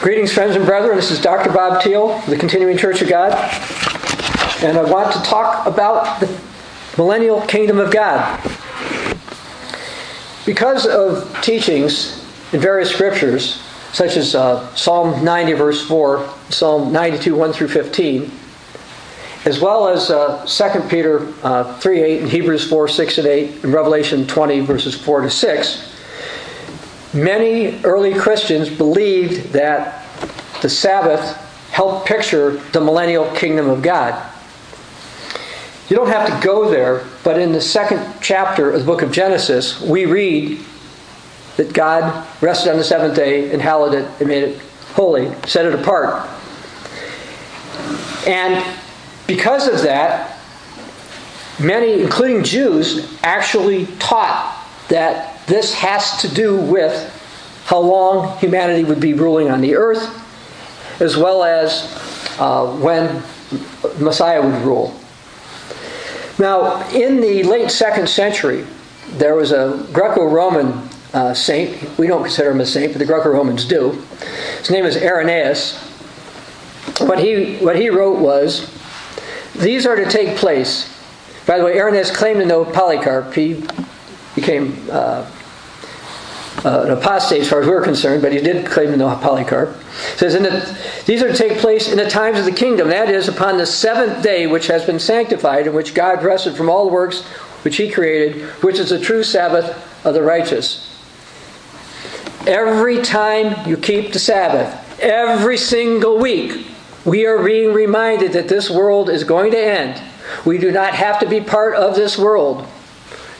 Greetings, friends and brethren. This is Dr. Bob Thiel, the Continuing Church of God. And I want to talk about the millennial kingdom of God. Because of teachings in various scriptures, such as uh, Psalm 90, verse 4, Psalm 92, 1 through 15, as well as uh, 2 Peter uh, 3, 8, and Hebrews 4, 6, and 8, and Revelation 20, verses 4 to 6, Many early Christians believed that the Sabbath helped picture the millennial kingdom of God. You don't have to go there, but in the second chapter of the book of Genesis, we read that God rested on the seventh day and hallowed it and made it holy, set it apart. And because of that, many, including Jews, actually taught that this has to do with how long humanity would be ruling on the earth, as well as uh, when Messiah would rule. Now, in the late second century, there was a Greco Roman uh, saint. We don't consider him a saint, but the Greco Romans do. His name is Irenaeus. What he, what he wrote was these are to take place. By the way, Irenaeus claimed to know Polycarp. He became uh, uh, an apostate as far as we're concerned, but he did claim to know Polycarp. It says, in the, These are to take place in the times of the kingdom, that is, upon the seventh day which has been sanctified, in which God rested from all works which he created, which is the true Sabbath of the righteous. Every time you keep the Sabbath, every single week, we are being reminded that this world is going to end. We do not have to be part of this world.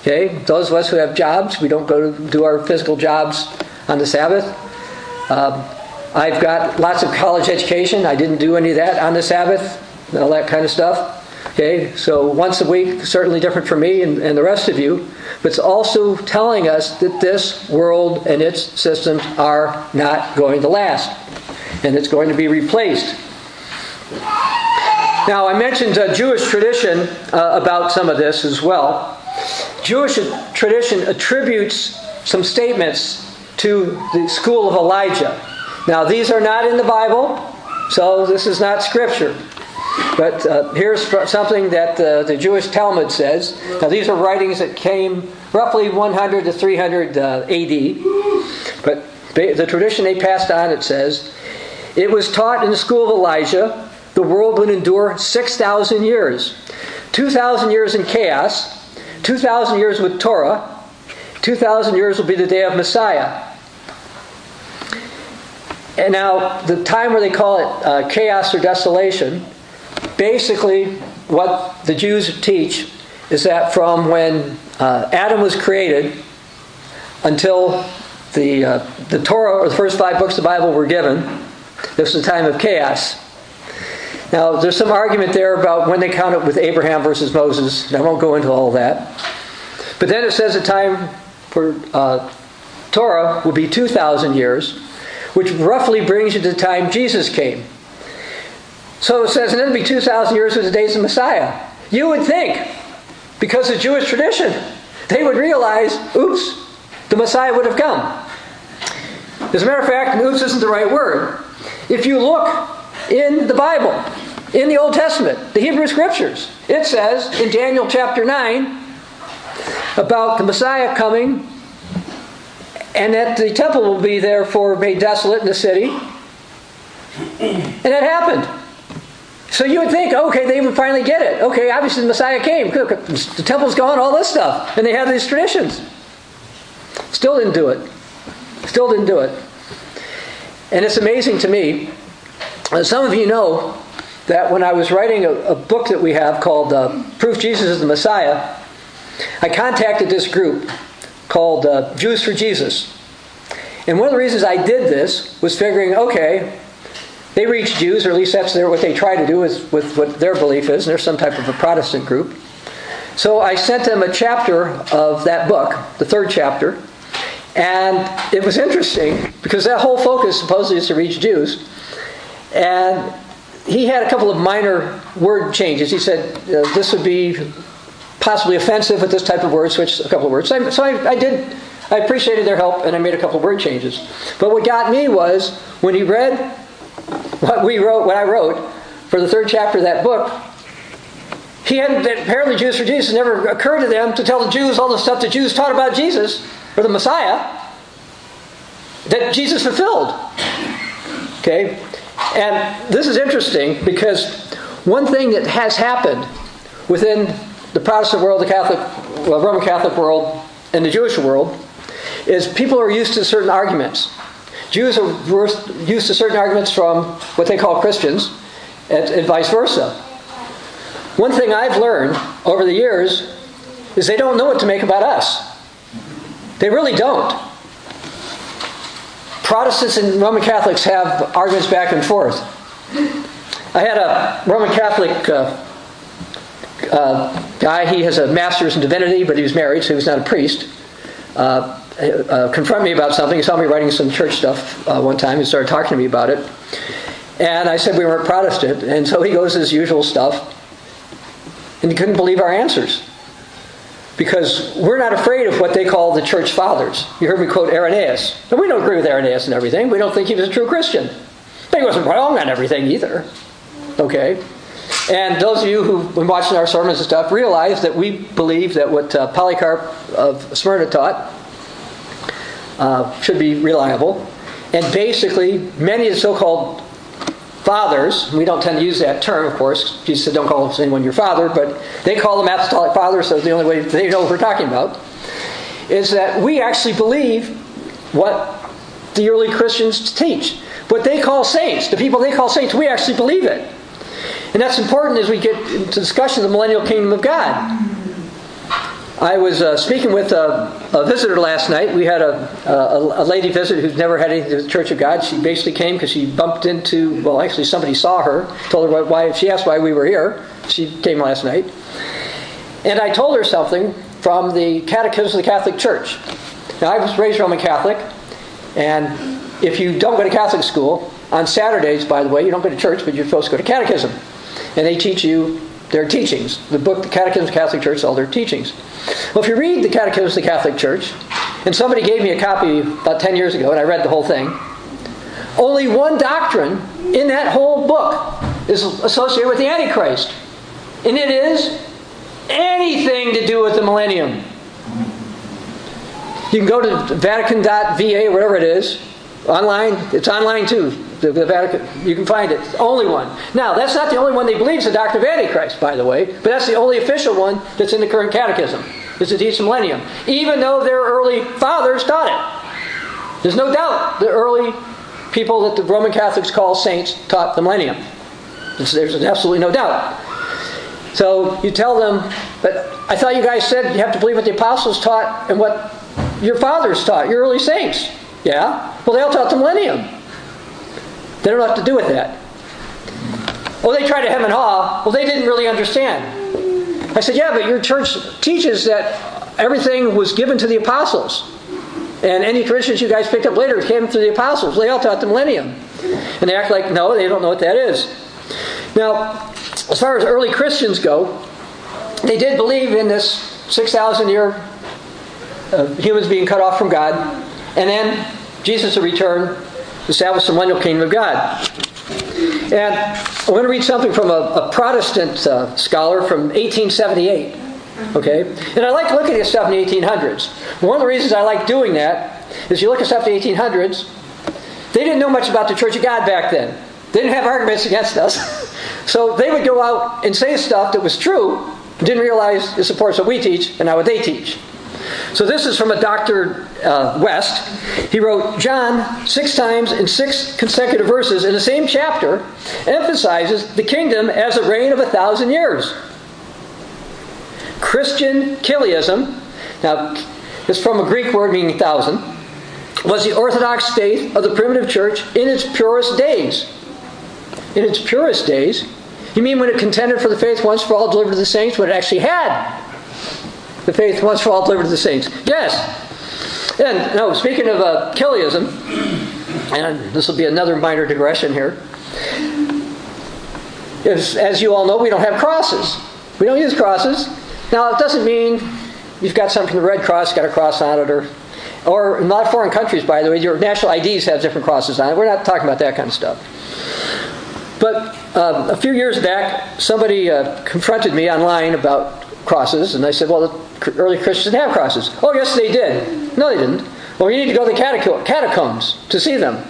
Okay, those of us who have jobs, we don't go to do our physical jobs on the Sabbath. Um, I've got lots of college education. I didn't do any of that on the Sabbath, all that kind of stuff. Okay, so once a week, certainly different for me and, and the rest of you. But it's also telling us that this world and its systems are not going to last, and it's going to be replaced. Now, I mentioned a Jewish tradition uh, about some of this as well. Jewish tradition attributes some statements to the school of Elijah. Now, these are not in the Bible, so this is not scripture. But uh, here's something that uh, the Jewish Talmud says. Now, these are writings that came roughly 100 to 300 uh, AD. But the tradition they passed on, it says, it was taught in the school of Elijah the world would endure 6,000 years. 2,000 years in chaos, 2,000 years with Torah, 2,000 years will be the day of Messiah. And now, the time where they call it uh, chaos or desolation, basically what the Jews teach is that from when uh, Adam was created until the, uh, the Torah or the first five books of the Bible were given, this was a time of chaos. Now, there's some argument there about when they count it with Abraham versus Moses. I won't go into all of that. But then it says the time for uh, Torah will be 2,000 years, which roughly brings you to the time Jesus came. So it says, and it'll be 2,000 years with the days of Messiah. You would think, because of Jewish tradition, they would realize, oops, the Messiah would have come. As a matter of fact, oops isn't the right word. If you look in the Bible, in the Old Testament, the Hebrew Scriptures. It says in Daniel chapter 9 about the Messiah coming and that the temple will be therefore made desolate in the city. And that happened. So you would think, okay, they would finally get it. Okay, obviously the Messiah came. The temple's gone, all this stuff. And they have these traditions. Still didn't do it. Still didn't do it. And it's amazing to me. Some of you know that when I was writing a, a book that we have called uh, Proof Jesus is the Messiah, I contacted this group called uh, Jews for Jesus. And one of the reasons I did this was figuring, okay, they reach Jews, or at least that's their, what they try to do with, with what their belief is, and they're some type of a Protestant group. So I sent them a chapter of that book, the third chapter, and it was interesting because that whole focus supposedly is to reach Jews. And he had a couple of minor word changes. He said uh, this would be possibly offensive with this type of word, switch a couple of words. So, I, so I, I, did I appreciated their help and I made a couple of word changes. But what got me was when he read what we wrote, what I wrote for the third chapter of that book, he hadn't, apparently Jews for Jesus never occurred to them to tell the Jews all the stuff the Jews taught about Jesus, or the Messiah, that Jesus fulfilled. Okay? And this is interesting because one thing that has happened within the Protestant world, the Catholic, well, Roman Catholic world, and the Jewish world is people are used to certain arguments. Jews are used to certain arguments from what they call Christians, and, and vice versa. One thing I've learned over the years is they don't know what to make about us. They really don't. Protestants and Roman Catholics have arguments back and forth. I had a Roman Catholic uh, uh, guy. He has a master's in divinity, but he was married, so he was not a priest. Uh, uh, confront me about something. He saw me writing some church stuff uh, one time. He started talking to me about it. And I said we weren't Protestant. And so he goes his usual stuff. And he couldn't believe our answers. Because we're not afraid of what they call the church fathers. You heard me quote Irenaeus. And we don't agree with Irenaeus and everything. We don't think he was a true Christian. But he wasn't wrong on everything either. Okay? And those of you who've been watching our sermons and stuff realize that we believe that what uh, Polycarp of Smyrna taught uh, should be reliable. And basically, many of the so called fathers, we don't tend to use that term, of course. Jesus said, don't call anyone your father, but they call them apostolic fathers, so the only way they know what we're talking about. Is that we actually believe what the early Christians teach. What they call saints, the people they call saints, we actually believe it. And that's important as we get into discussion of the millennial kingdom of God. I was uh, speaking with a, a, visitor last night. We had a, a, a, lady visit who's never had anything to the Church of God. She basically came because she bumped into, well, actually, somebody saw her, told her why, she asked why we were here. She came last night. And I told her something from the Catechism of the Catholic Church. Now, I was raised Roman Catholic, and if you don't go to Catholic school, on Saturdays, by the way, you don't go to church, but you're supposed to go to catechism. And they teach you their teachings. The book, the Catechism of the Catholic Church, all their teachings. Well, if you read the Catechism of the Catholic Church, and somebody gave me a copy about 10 years ago, and I read the whole thing, only one doctrine in that whole book is associated with the Antichrist. And it is anything to do with the millennium. You can go to Vatican.va, or whatever it is, online. It's online too. The, the, Vatican, you can find it. It's the only one. Now, that's not the only one they believe is the doctrine of Antichrist, by the way, but that's the only official one that's in the current catechism. It's the Deus Millennium. Even though their early fathers taught it. There's no doubt the early people that the Roman Catholics call saints taught the millennium. There's absolutely no doubt. So you tell them, but I thought you guys said you have to believe what the apostles taught and what your fathers taught, your early saints. Yeah? Well, they all taught the millennium. They don't have to do with that. Well, they tried to hem and haw. Well, they didn't really understand. I said, yeah, but your church teaches that everything was given to the apostles. And any traditions you guys picked up later came through the apostles. They all taught the millennium. And they act like, no, they don't know what that is. Now, as far as early Christians go, they did believe in this 6,000 year humans being cut off from God. And then Jesus will return establish the millennial kingdom of God. And I'm going to read something from a, a Protestant uh, scholar from 1878. Okay? And I like looking at stuff in the 1800s. One of the reasons I like doing that is you look at stuff in the 1800s, they didn't know much about the Church of God back then. They didn't have arguments against us. so they would go out and say stuff that was true, didn't realize it supports what we teach and not what they teach. So this is from a Dr. Uh, West. He wrote, John, six times in six consecutive verses in the same chapter, emphasizes the kingdom as a reign of a thousand years. Christian Chiliasm, now it's from a Greek word meaning thousand, was the orthodox faith of the primitive church in its purest days. In its purest days? You mean when it contended for the faith once for all delivered to the saints, when it actually had the faith once for all delivered to the saints. Yes. And no, speaking of uh, Chiliasm, and this will be another minor digression here. As, as you all know, we don't have crosses. We don't use crosses. Now, it doesn't mean you've got something from the Red Cross, got a cross on it, or Or in a lot of foreign countries, by the way, your national IDs have different crosses on it. We're not talking about that kind of stuff. But um, a few years back, somebody uh, confronted me online about crosses, and I said, well, the early Christians didn't have crosses. Oh, yes, they did. No, they didn't. Well, you need to go to the catacombs to see them.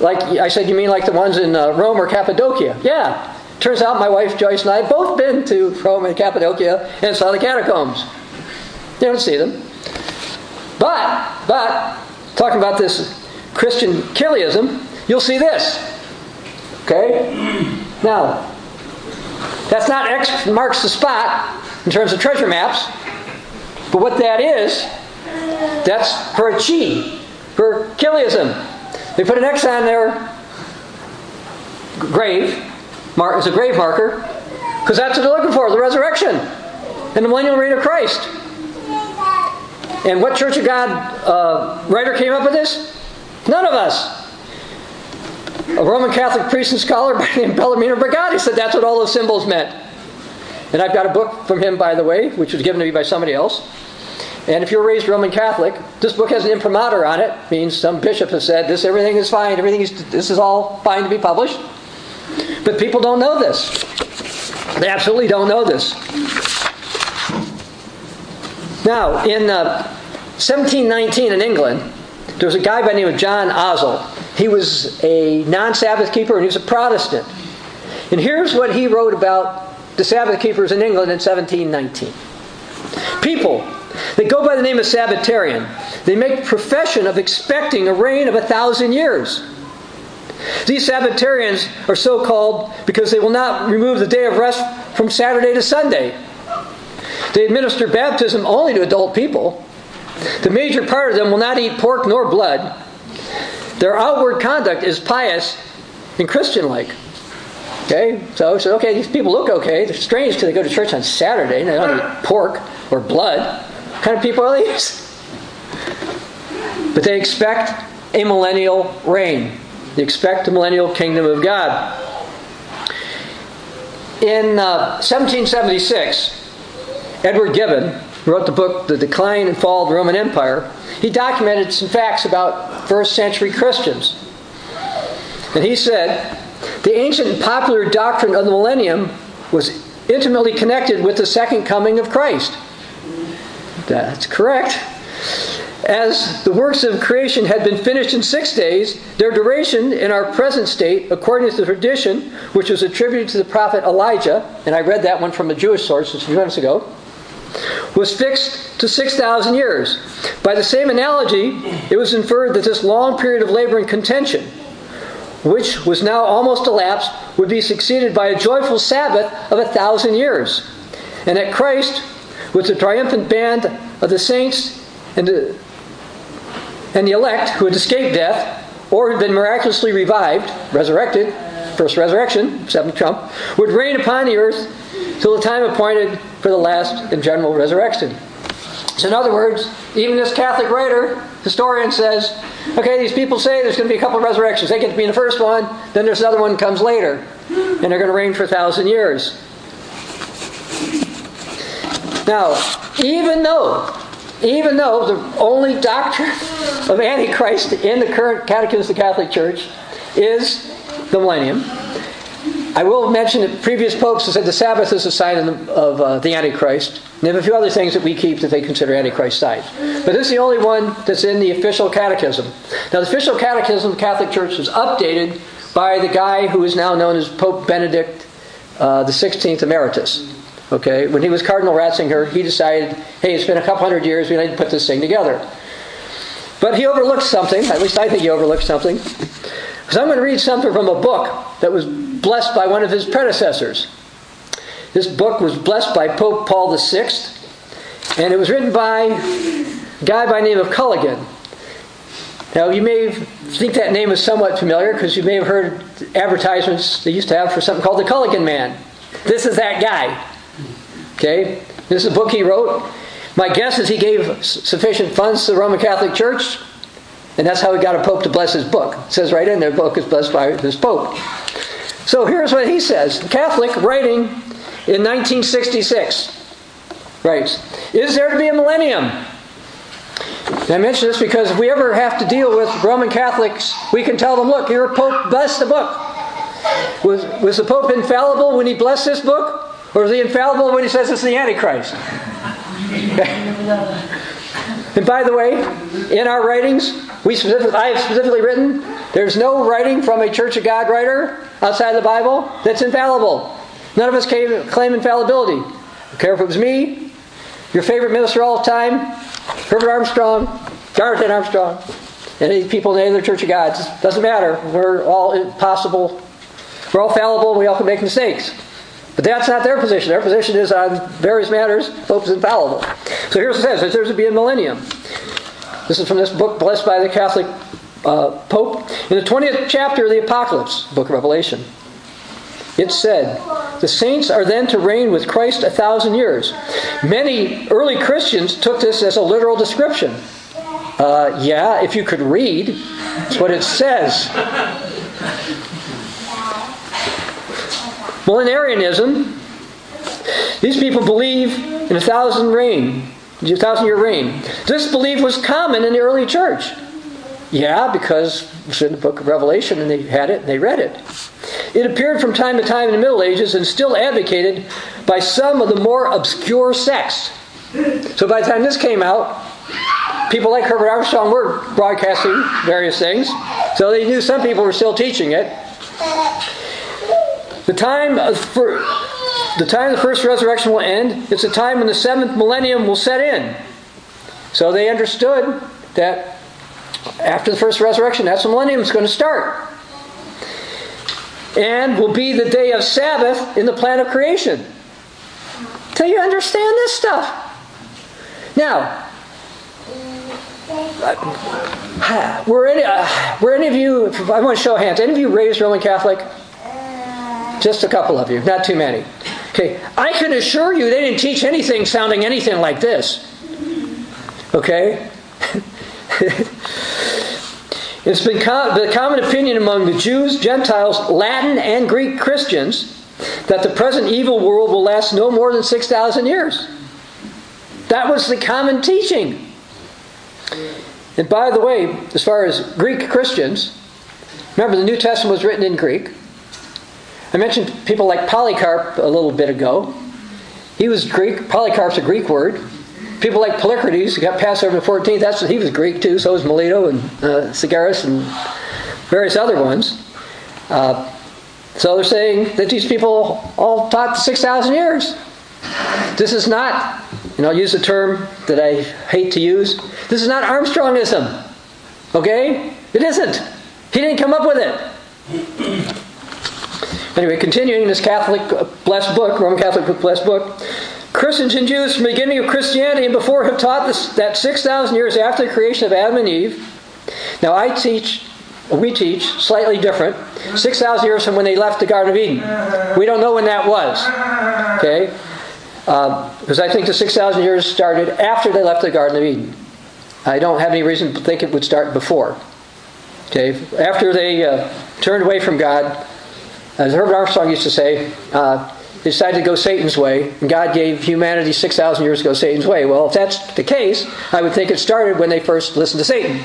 Like I said, you mean like the ones in uh, Rome or Cappadocia? Yeah. Turns out my wife Joyce and I both been to Rome and Cappadocia and saw the catacombs. You don't see them. But, but, talking about this Christian Chiliasm, you'll see this. Okay? Now, that's not X marks the spot in terms of treasure maps, but what that is, that's for a chi, for Chiliasm. They put an X on their grave, mark, it's a grave marker, because that's what they're looking for, the resurrection and the millennial reign of Christ. And what Church of God uh, writer came up with this? None of us. A Roman Catholic priest and scholar by the name Bellarmino Bagatti said that's what all those symbols meant. And I've got a book from him, by the way, which was given to me by somebody else. And if you're raised Roman Catholic, this book has an imprimatur on it. Means some bishop has said this. Everything is fine. Everything is. This is all fine to be published. But people don't know this. They absolutely don't know this. Now, in uh, 1719 in England, there was a guy by the name of John Ozell. He was a non-Sabbath keeper and he was a Protestant. And here's what he wrote about the Sabbath keepers in England in 1719. People, they go by the name of Sabbatarian. They make profession of expecting a reign of a thousand years. These Sabbatarians are so called because they will not remove the day of rest from Saturday to Sunday. They administer baptism only to adult people. The major part of them will not eat pork nor blood. Their outward conduct is pious and Christian like. Okay, so, so okay, these people look okay. They're strange because they go to church on Saturday and they don't eat pork or blood. What kind of people are these? But they expect a millennial reign. They expect the millennial kingdom of God. In uh, 1776, Edward Gibbon wrote the book The Decline and Fall of the Roman Empire. He documented some facts about first century Christians. And he said, the ancient and popular doctrine of the millennium was intimately connected with the second coming of Christ. That's correct. As the works of creation had been finished in six days, their duration in our present state, according to the tradition, which was attributed to the prophet Elijah, and I read that one from a Jewish source a few minutes ago, was fixed to 6,000 years. By the same analogy, it was inferred that this long period of labor and contention, which was now almost elapsed, would be succeeded by a joyful Sabbath of a thousand years, and that Christ, with the triumphant band of the saints and the, and the elect who had escaped death or had been miraculously revived, resurrected, first resurrection, seventh trump, would reign upon the earth till the time appointed for the last and general resurrection. So, in other words, even this Catholic writer, historian says, okay, these people say there's going to be a couple of resurrections. They get to be in the first one, then there's another one comes later, and they're going to reign for a thousand years. Now, even though, even though the only doctrine of Antichrist in the current Catechism of the Catholic Church is the millennium, I will mention that previous popes have said the Sabbath is a sign of, the, of uh, the Antichrist. And they have a few other things that we keep that they consider Antichrist signs. But this is the only one that's in the official catechism. Now, the official catechism of the Catholic Church was updated by the guy who is now known as Pope Benedict uh, the 16th Emeritus. Okay, when he was Cardinal Ratzinger, he decided, hey, it's been a couple hundred years, we need to put this thing together. But he overlooked something, at least I think he overlooked something. Because I'm going to read something from a book that was blessed by one of his predecessors. This book was blessed by Pope Paul VI, and it was written by a guy by the name of Culligan. Now, you may think that name is somewhat familiar because you may have heard advertisements they used to have for something called the Culligan Man. This is that guy. Okay? This is a book he wrote. My guess is he gave sufficient funds to the Roman Catholic Church, and that's how he got a pope to bless his book. It says right in there, the book is blessed by this pope. So here's what he says. Catholic writing in 1966 writes, Is there to be a millennium? And I mention this because if we ever have to deal with Roman Catholics, we can tell them, look, your Pope blessed the book. Was, was the Pope infallible when he blessed this book? Or is he infallible when he says it's the Antichrist? and by the way, in our writings, we I have specifically written, there's no writing from a Church of God writer outside the Bible that's infallible. None of us claim infallibility. I don't care if it was me, your favorite minister all time, Herbert Armstrong, Jonathan Armstrong, any people in any other Church of God. It doesn't matter. We're all possible. We're all fallible. We all can make mistakes. But that's not their position. Their position is on various matters, Pope is infallible. So here's what it says there's to be a millennium. This is from this book, Blessed by the Catholic uh, Pope. In the 20th chapter of the Apocalypse, book of Revelation, it said, The saints are then to reign with Christ a thousand years. Many early Christians took this as a literal description. Uh, yeah, if you could read, that's what it says. Millenarianism, these people believe in a thousand reign, a thousand year reign. This belief was common in the early church. Yeah, because it's in the book of Revelation and they had it and they read it. It appeared from time to time in the Middle Ages and still advocated by some of the more obscure sects. So by the time this came out, people like Herbert Armstrong were broadcasting various things. So they knew some people were still teaching it. The time for the time the first resurrection will end, it's a time when the seventh millennium will set in. So they understood that after the first resurrection, that's when millennium is going to start. And will be the day of Sabbath in the plan of creation. Till you understand this stuff. Now, uh, were any, uh, were any of you, I want to show hands, any of you raised Roman Catholic? Just a couple of you, not too many. Okay, I can assure you they didn't teach anything sounding anything like this. Okay? it's been com- the common opinion among the Jews, Gentiles, Latin, and Greek Christians that the present evil world will last no more than 6,000 years. That was the common teaching. And by the way, as far as Greek Christians, remember the New Testament was written in Greek. I mentioned people like Polycarp a little bit ago. He was Greek. Polycarp's a Greek word. People like Polycrates, who got passed over the 14th, that's, he was Greek too, so was Melito and uh, and various other ones. Uh, so they're saying that these people all taught 6,000 years. This is not, and I'll use a term that I hate to use, this is not Armstrongism. Okay? It isn't. He didn't come up with it. Anyway, continuing this Catholic uh, blessed book, Roman Catholic blessed book, Christians and Jews from the beginning of Christianity and before have taught this, that 6,000 years after the creation of Adam and Eve. Now, I teach, we teach slightly different. 6,000 years from when they left the Garden of Eden. We don't know when that was. Okay? Because um, I think the 6,000 years started after they left the Garden of Eden. I don't have any reason to think it would start before. Okay? After they uh, turned away from God, as Herbert Armstrong used to say, uh, decided to go Satan's way, and God gave humanity 6,000 years ago Satan's way. Well, if that's the case, I would think it started when they first listened to Satan.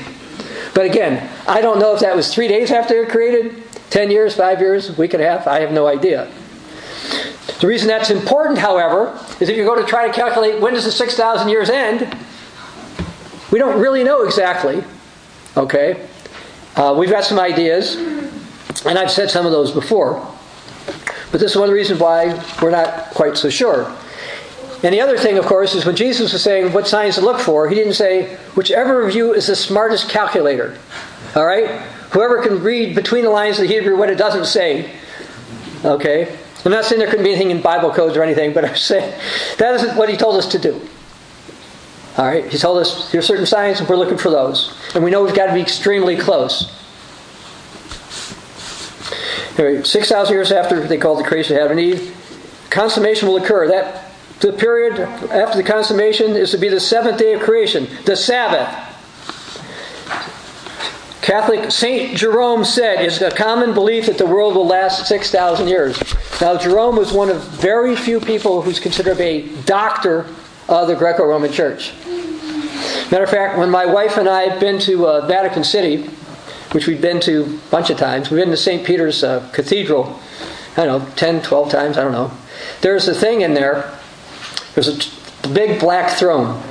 But again, I don't know if that was three days after they were created, 10 years, 5 years, a week and a half, I have no idea. The reason that's important, however, is if you go to try to calculate when does the 6,000 years end, we don't really know exactly. Okay? Uh, we've got some ideas. And I've said some of those before. But this is one reasons why we're not quite so sure. And the other thing, of course, is when Jesus was saying what signs to look for, he didn't say, whichever of you is the smartest calculator. All right? Whoever can read between the lines of the Hebrew what it doesn't say. Okay? I'm not saying there couldn't be anything in Bible codes or anything, but I'm saying that isn't what he told us to do. All right? He told us there are certain signs, and we're looking for those. And we know we've got to be extremely close. Anyway, 6,000 years after they called the creation of Adam and Eve, consummation will occur. That the period after the consummation is to be the seventh day of creation, the Sabbath. Catholic Saint Jerome said it's a common belief that the world will last 6,000 years. Now, Jerome was one of very few people who's considered a doctor of the Greco Roman Church. Matter of fact, when my wife and I had been to uh, Vatican City, which we've been to a bunch of times, we've been to St. Peter's uh, Cathedral, I don't know, 10, 12 times, I don't know. There's a thing in there, there's a big black throne.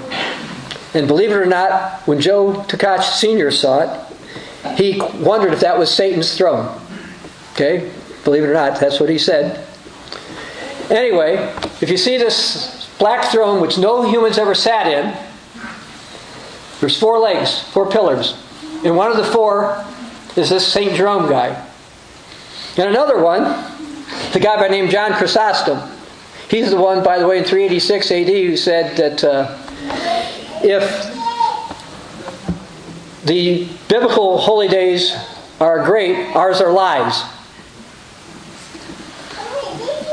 And believe it or not, when Joe Tkach Sr. saw it, he wondered if that was Satan's throne. Okay? Believe it or not, that's what he said. Anyway, if you see this black throne which no humans ever sat in, there's four legs, four pillars. And one of the four is this St. Jerome guy. And another one, the guy by name John Chrysostom. He's the one, by the way, in 386 AD who said that uh, if the biblical holy days are great, ours are lies.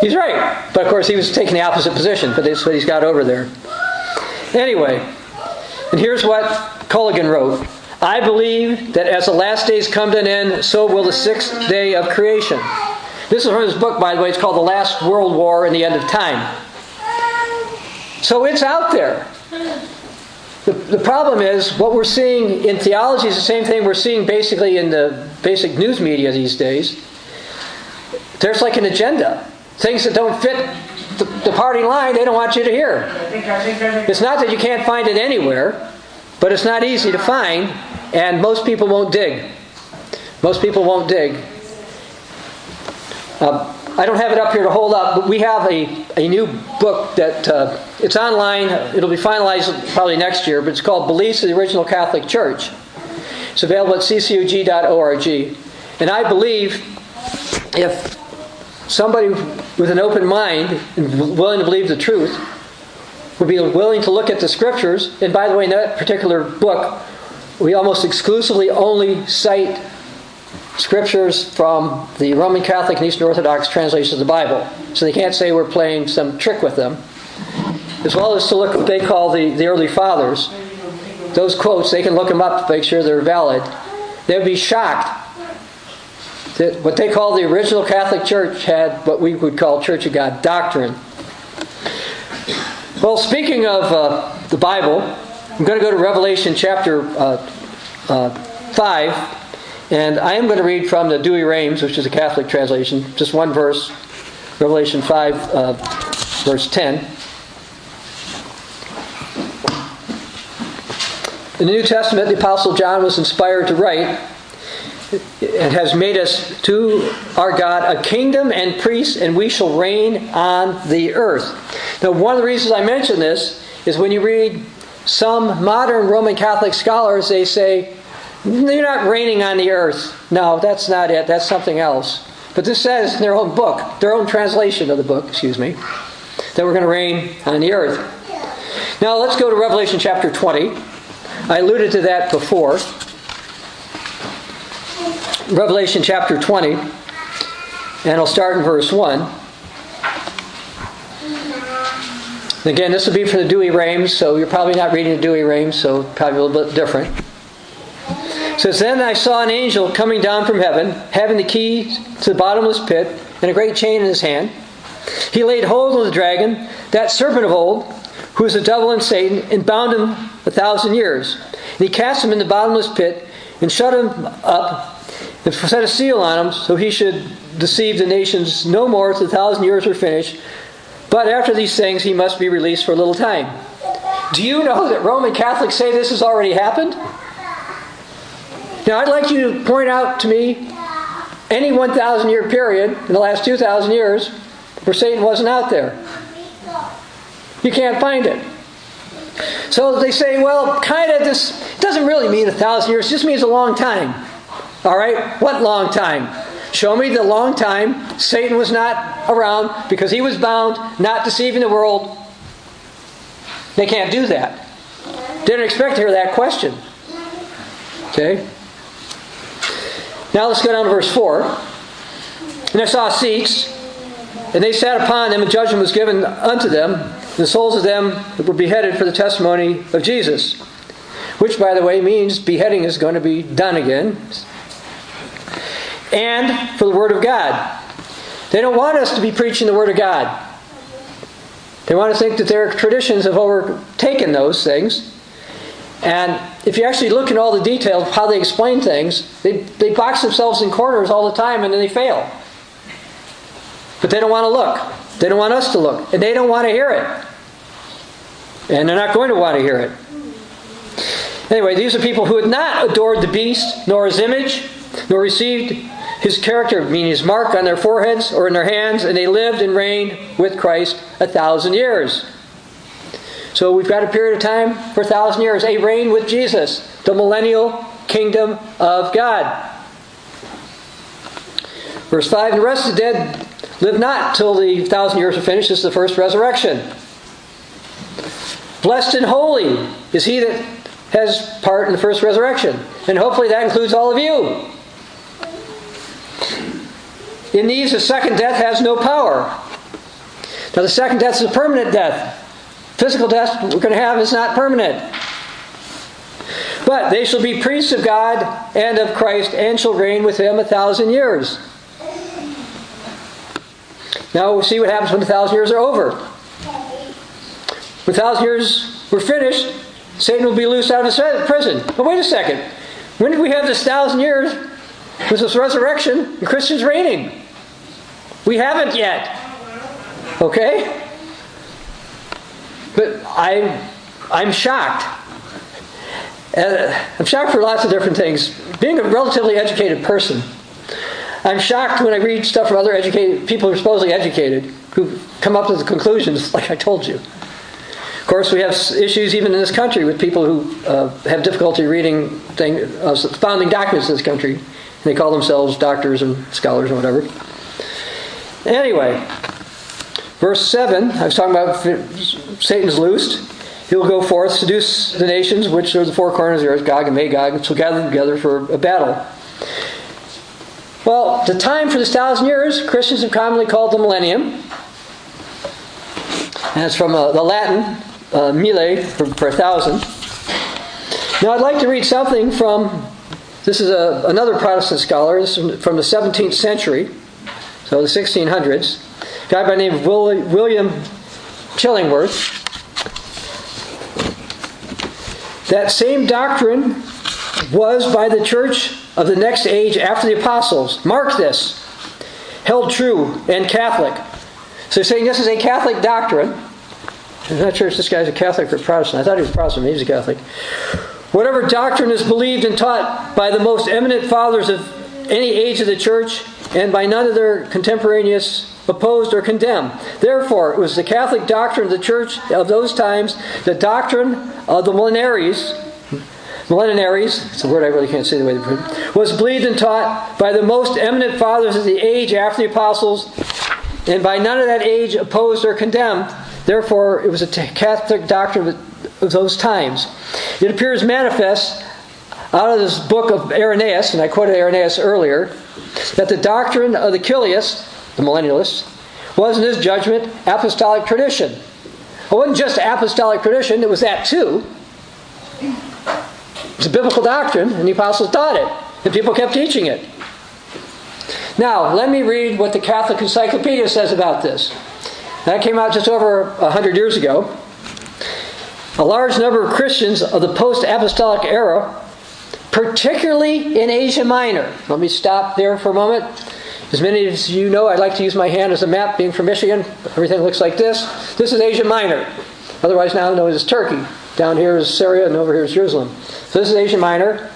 He's right. But of course, he was taking the opposite position, but that's what he's got over there. Anyway, and here's what Culligan wrote I believe that as the last days come to an end, so will the sixth day of creation. This is from his book, by the way. It's called The Last World War and the End of Time. So it's out there. The, the problem is, what we're seeing in theology is the same thing we're seeing basically in the basic news media these days. There's like an agenda. Things that don't fit the, the party line, they don't want you to hear. It's not that you can't find it anywhere, but it's not easy to find, and most people won't dig. Most people won't dig. Uh, I don't have it up here to hold up, but we have a, a new book that uh, it's online. It'll be finalized probably next year, but it's called Beliefs of the Original Catholic Church. It's available at ccog.org. And I believe if somebody with an open mind and willing to believe the truth be willing to look at the scriptures. And by the way, in that particular book, we almost exclusively only cite scriptures from the Roman Catholic and Eastern Orthodox translations of the Bible. So they can't say we're playing some trick with them. As well as to look at what they call the, the early fathers. Those quotes, they can look them up to make sure they're valid. They'd be shocked that what they call the original Catholic Church had what we would call Church of God doctrine. Well, speaking of uh, the Bible, I'm going to go to Revelation chapter uh, uh, 5, and I am going to read from the Douay-Rheims, which is a Catholic translation, just one verse, Revelation 5, uh, verse 10. In the New Testament, the Apostle John was inspired to write, and has made us to our God a kingdom and priests, and we shall reign on the earth. Now, one of the reasons I mention this is when you read some modern Roman Catholic scholars, they say, you're not reigning on the earth. No, that's not it. That's something else. But this says in their own book, their own translation of the book, excuse me, that we're going to reign on the earth. Now let's go to Revelation chapter 20. I alluded to that before. Revelation chapter 20, and I'll start in verse 1. Again, this will be for the Douay-Rheims, so you're probably not reading the Douay-Rheims, so probably a little bit different. It says, Then I saw an angel coming down from heaven, having the key to the bottomless pit, and a great chain in his hand. He laid hold of the dragon, that serpent of old, who is the devil and Satan, and bound him a thousand years. And he cast him in the bottomless pit, and shut him up and set a seal on him so he should deceive the nations no more till the thousand years were finished. But after these things, he must be released for a little time. Do you know that Roman Catholics say this has already happened? Now, I'd like you to point out to me any 1,000 year period in the last 2,000 years where Satan wasn't out there. You can't find it. So they say, well, kind of this doesn't really mean a thousand years, it just means a long time. All right? What long time? Show me the long time Satan was not around because he was bound, not deceiving the world. They can't do that. Didn't expect to hear that question. Okay? Now let's go down to verse 4. And I saw seats, and they sat upon them, and judgment was given unto them, and the souls of them that were beheaded for the testimony of Jesus. Which, by the way, means beheading is going to be done again and for the Word of God. They don't want us to be preaching the Word of God. They want to think that their traditions have overtaken those things. And if you actually look at all the details of how they explain things, they, they box themselves in corners all the time and then they fail. But they don't want to look. They don't want us to look. And they don't want to hear it. And they're not going to want to hear it. Anyway, these are people who had not adored the beast, nor his image, nor received his character, meaning his mark on their foreheads or in their hands, and they lived and reigned with Christ a thousand years. So we've got a period of time for a thousand years, a reign with Jesus, the millennial kingdom of God. Verse 5 The rest of the dead live not till the thousand years are finished. This is the first resurrection. Blessed and holy is he that has part in the first resurrection. And hopefully that includes all of you. In these, the second death has no power. Now, the second death is a permanent death. Physical death we're going to have is not permanent. But they shall be priests of God and of Christ and shall reign with him a thousand years. Now we'll see what happens when the thousand years are over. When the thousand years were finished, Satan will be loosed out of his prison. But wait a second. When did we have this thousand years? Was this resurrection the Christians reigning? We haven't yet. Okay? But I, I'm shocked. Uh, I'm shocked for lots of different things. Being a relatively educated person, I'm shocked when I read stuff from other educated people who are supposedly educated who come up with the conclusions like I told you. Of course, we have issues even in this country with people who uh, have difficulty reading uh, founding documents in this country. They call themselves doctors and scholars or whatever. Anyway, verse 7, I was talking about Satan's loosed. He'll go forth, seduce the nations, which are the four corners of the earth, Gog and Magog, which will gather together for a battle. Well, the time for this thousand years, Christians have commonly called the millennium. And it's from uh, the Latin, uh, mille, for, for a thousand. Now, I'd like to read something from, this is a, another Protestant scholar, this is from the 17th century, so the 1600s, a guy by the name of William Chillingworth. That same doctrine was by the church of the next age after the apostles. Mark this. Held true and Catholic. So they're saying this is a Catholic doctrine. I'm not sure if this guy's a Catholic or Protestant. I thought he was Protestant, he's a Catholic. Whatever doctrine is believed and taught by the most eminent fathers of any age of the church and by none of their contemporaneous opposed or condemned. Therefore, it was the Catholic doctrine of the church of those times, the doctrine of the millenaries, Millenaries, it's a word I really can't say the way they put it, was believed and taught by the most eminent fathers of the age after the apostles, and by none of that age opposed or condemned. Therefore, it was a Catholic doctrine of those times. It appears manifest out of this book of Irenaeus, and I quoted Irenaeus earlier, that the doctrine of the Chiliast, the millennialists, was in his judgment apostolic tradition. It wasn't just apostolic tradition, it was that too. It's a biblical doctrine, and the apostles taught it, and people kept teaching it. Now, let me read what the Catholic Encyclopedia says about this. That came out just over 100 years ago. A large number of Christians of the post apostolic era, particularly in Asia Minor. Let me stop there for a moment. As many as you know, I'd like to use my hand as a map, being from Michigan. Everything looks like this. This is Asia Minor, otherwise now known as Turkey. Down here is Syria, and over here is Jerusalem. So this is Asia Minor.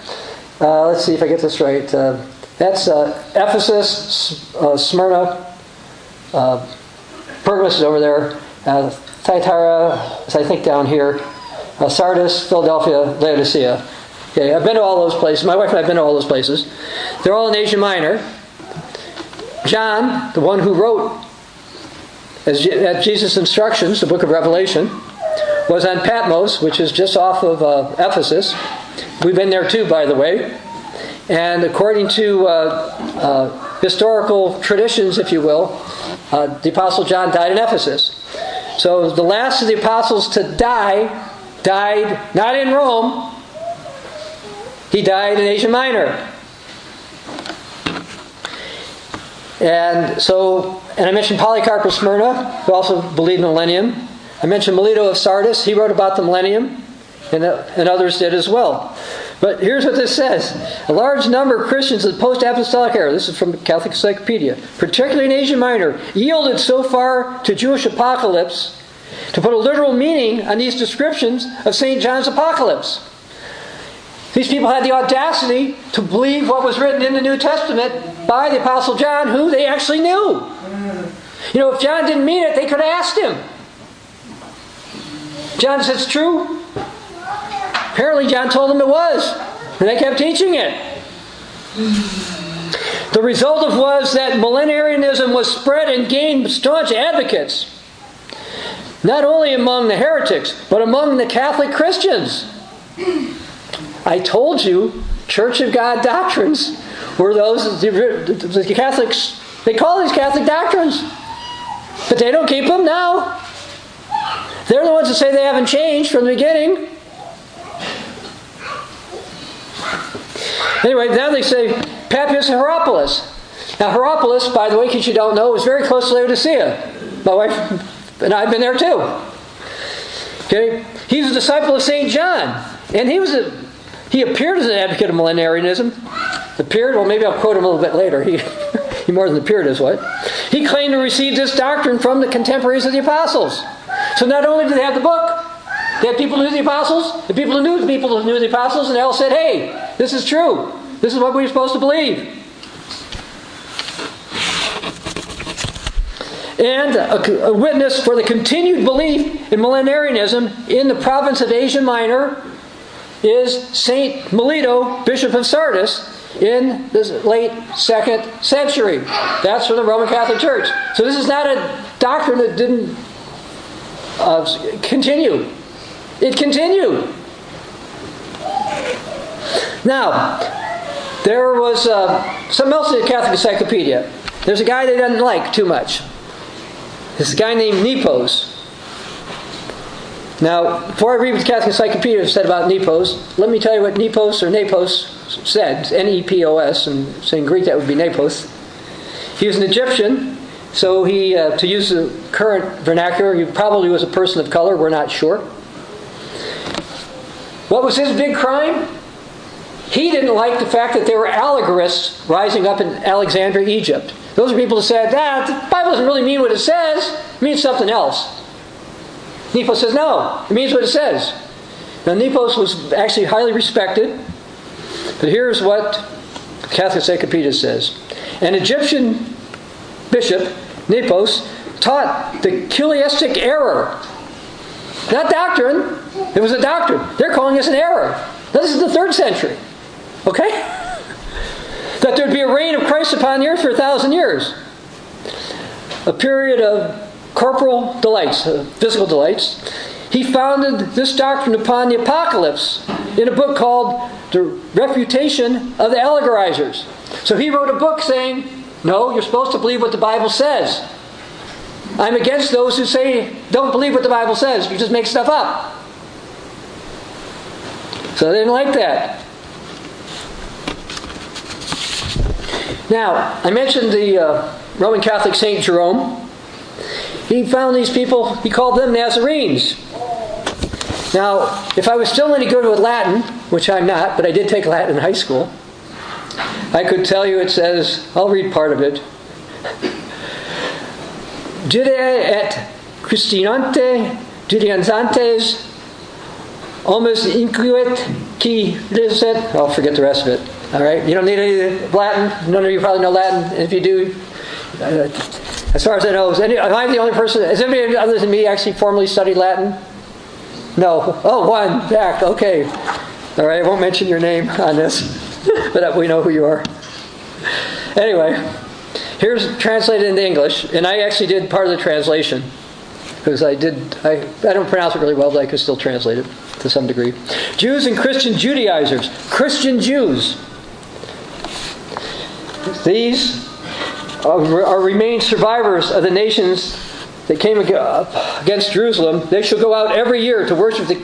Uh, let's see if I get this right. Uh, that's uh, Ephesus, uh, Smyrna, uh, Pergamus is over there, uh, Thyatira is I think down here, uh, Sardis, Philadelphia, Laodicea. Okay, I've been to all those places. My wife and I have been to all those places. They're all in Asia Minor. John, the one who wrote as, at Jesus' instructions, the book of Revelation, was on Patmos, which is just off of uh, Ephesus. We've been there too, by the way. And according to uh, uh, historical traditions, if you will, uh, the Apostle John died in Ephesus. So the last of the apostles to die died not in Rome, he died in Asia Minor. And so, and I mentioned Polycarp of Smyrna, who also believed in the millennium. I mentioned Melito of Sardis. He wrote about the millennium. and, uh, and others did as well. But here's what this says A large number of Christians of the post apostolic era, this is from the Catholic Encyclopedia, particularly in Asia Minor, yielded so far to Jewish apocalypse to put a literal meaning on these descriptions of St. John's apocalypse. These people had the audacity to believe what was written in the New Testament by the Apostle John, who they actually knew. You know, if John didn't mean it, they could have asked him. John says it's true. Apparently, John told them it was, and they kept teaching it. The result of was that millenarianism was spread and gained staunch advocates, not only among the heretics, but among the Catholic Christians. I told you, Church of God doctrines were those the Catholics. They call these Catholic doctrines, but they don't keep them now. They're the ones that say they haven't changed from the beginning. Anyway, now they say Papias Hierapolis. Now, Hierapolis, by the way, in case you don't know, was very close to Laodicea. My wife and I have been there too. Okay? He's a disciple of St. John. And he was a he appeared as an advocate of millenarianism. Appeared, well maybe I'll quote him a little bit later. He he more than appeared as what? He claimed to receive this doctrine from the contemporaries of the apostles. So not only did they have the book, they had people who knew the apostles, the people who knew the people who knew the apostles, and they all said, hey, this is true. This is what we're supposed to believe. And a, a, witness for the continued belief in millenarianism in the province of Asia Minor is Saint Melito, Bishop of Sardis, in the late second century. That's from the Roman Catholic Church. So this is not a doctrine that didn't uh, continue. It continued. Now, there was uh, something else in the Catholic Encyclopedia. There's a guy they didn't like too much. This guy named Nepos. Now, before I read what the Catholic Encyclopedia said about Nepos, let me tell you what Nepos or Nepos said. N E P O S, and in Greek that would be Nepos. He was an Egyptian, so he, uh, to use the current vernacular, he probably was a person of color, we're not sure. What was his big crime? He didn't like the fact that there were allegorists rising up in Alexandria, Egypt. Those are people who said, ah, the Bible doesn't really mean what it says, it means something else. Nepos says, no, it means what it says. Now, Nepos was actually highly respected, but here's what Catholic Encyclopedia says An Egyptian bishop, Nepos, taught the chiliastic error. Not doctrine, it was a doctrine. They're calling this an error. This is the third century. Okay? That there'd be a reign of Christ upon the earth for a thousand years. A period of corporal delights, uh, physical delights. He founded this doctrine upon the apocalypse in a book called The Refutation of the Allegorizers. So he wrote a book saying, No, you're supposed to believe what the Bible says. I'm against those who say, Don't believe what the Bible says, you just make stuff up. So they didn't like that. Now, I mentioned the uh, Roman Catholic Saint Jerome. He found these people, he called them Nazarenes. Now, if I was still any good with Latin, which I'm not, but I did take Latin in high school, I could tell you it says, I'll read part of it. Judea et Christianante, Judaizantes, Omus inquit qui licet. I'll forget the rest of it. All right, you don't need any Latin. None of you probably know Latin. If you do, uh, as far as I know, any, am I the only person? Has anybody other than me actually formally studied Latin? No. Oh, one. Zach. Okay. All right. I won't mention your name on this, but we know who you are. Anyway, here's translated into English, and I actually did part of the translation because I did. I I don't pronounce it really well, but I could still translate it to some degree. Jews and Christian Judaizers, Christian Jews. These are, remain survivors of the nations that came against Jerusalem. They shall go out every year to worship the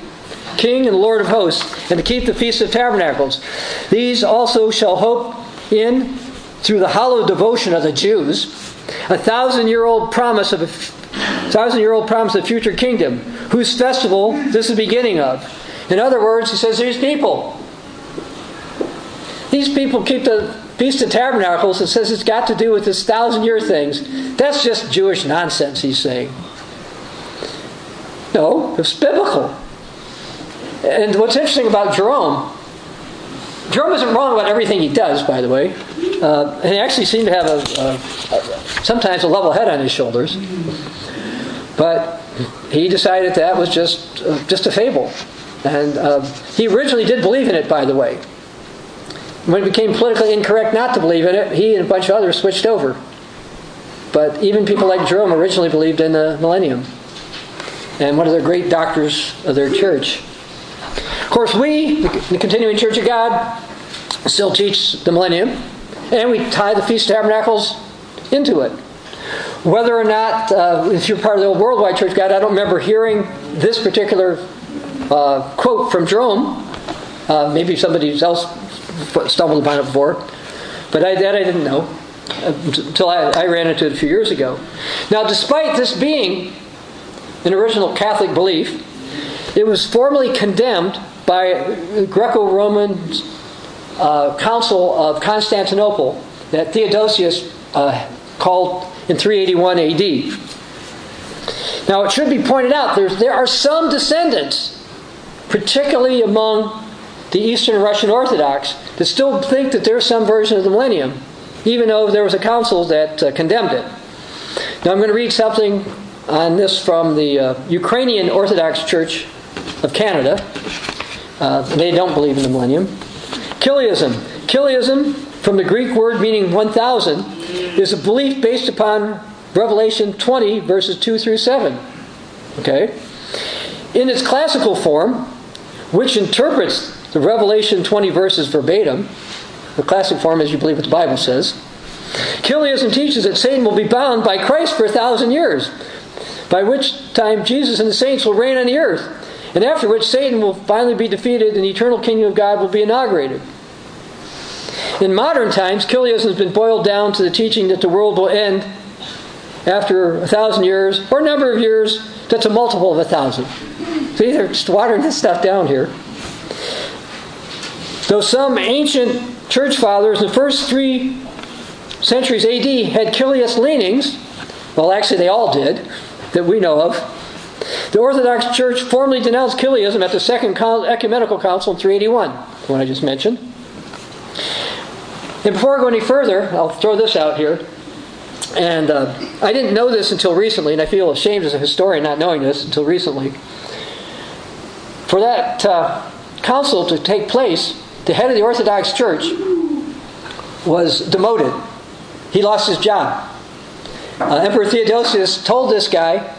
King and Lord of hosts, and to keep the Feast of Tabernacles. These also shall hope in, through the hollow devotion of the Jews, a thousand year old promise of a thousand year old promise of future kingdom, whose festival this is the beginning of. In other words, he says these people, these people keep the Feast of Tabernacles and says it's got to do with this thousand year things. That's just Jewish nonsense, he's saying. No, it's biblical. And what's interesting about Jerome, Jerome isn't wrong about everything he does, by the way. Uh, and he actually seemed to have a, a, a, sometimes a level head on his shoulders. But he decided that was just uh, just a fable, and uh, he originally did believe in it. By the way, when it became politically incorrect not to believe in it, he and a bunch of others switched over. But even people like Jerome originally believed in the millennium, and one of the great doctors of their church. Of course, we, the Continuing Church of God, still teach the millennium, and we tie the Feast of Tabernacles into it. Whether or not, uh, if you're part of the old Worldwide Church of God, I don't remember hearing this particular uh, quote from Jerome. Uh, maybe somebody else stumbled upon it before, but I, that I didn't know until I, I ran into it a few years ago. Now, despite this being an original Catholic belief, it was formally condemned by the Greco-Roman uh, Council of Constantinople that Theodosius uh, called in 381 AD. Now, it should be pointed out there are some descendants, particularly among the Eastern Russian Orthodox, that still think that there's some version of the millennium, even though there was a council that uh, condemned it. Now, I'm going to read something on this from the uh, Ukrainian Orthodox Church of Canada. Uh, they don't believe in the millennium. Chiliasm. Chiliasm, from the Greek word meaning 1000, is a belief based upon Revelation 20, verses 2 through 7. Okay? In its classical form, which interprets the Revelation 20 verses verbatim, the classic form is you believe what the Bible says, Chiliasm teaches that Satan will be bound by Christ for a thousand years, by which time Jesus and the saints will reign on the earth, and after which Satan will finally be defeated and the eternal kingdom of God will be inaugurated. In modern times, Chiliasm has been boiled down to the teaching that the world will end after a thousand years or a number of years that's a multiple of a thousand. See, they're just watering this stuff down here. Though some ancient church fathers in the first three centuries AD had Chiliast leanings, well, actually, they all did, that we know of. The Orthodox Church formally denounced Chiliasm at the Second Ecumenical Council in 381, the one I just mentioned. And before I go any further, I'll throw this out here. And uh, I didn't know this until recently, and I feel ashamed as a historian not knowing this until recently. For that uh, council to take place, the head of the Orthodox Church was demoted. He lost his job. Uh, Emperor Theodosius told this guy,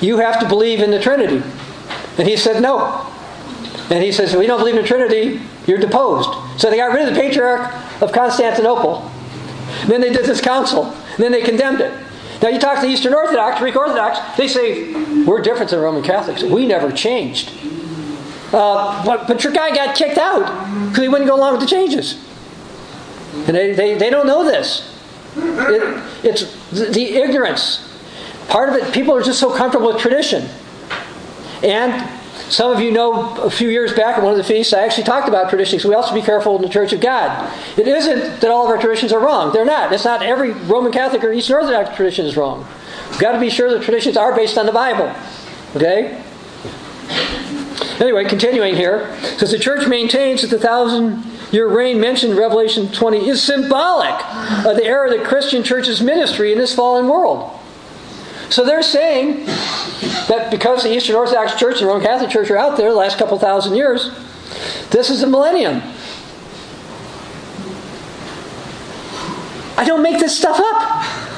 You have to believe in the Trinity. And he said, No. And he says, If we don't believe in the Trinity, you're deposed. So they got rid of the Patriarch of Constantinople. Then they did this council. And then they condemned it. Now you talk to the Eastern Orthodox, Greek Orthodox, they say, we're different than Roman Catholics. We never changed. Uh, but, but your guy got kicked out because he wouldn't go along with the changes. And they, they, they don't know this. It, it's the, the ignorance. Part of it, people are just so comfortable with tradition. And some of you know a few years back at one of the feasts, I actually talked about traditions. So we also be careful in the Church of God. It isn't that all of our traditions are wrong. They're not. It's not every Roman Catholic or Eastern Orthodox tradition is wrong. We've got to be sure the traditions are based on the Bible. Okay? Anyway, continuing here. Says the church maintains that the thousand year reign mentioned in Revelation 20 is symbolic of the era of the Christian church's ministry in this fallen world. So they're saying that because the Eastern Orthodox Church and the Roman Catholic Church are out there the last couple thousand years, this is the millennium. I don't make this stuff up.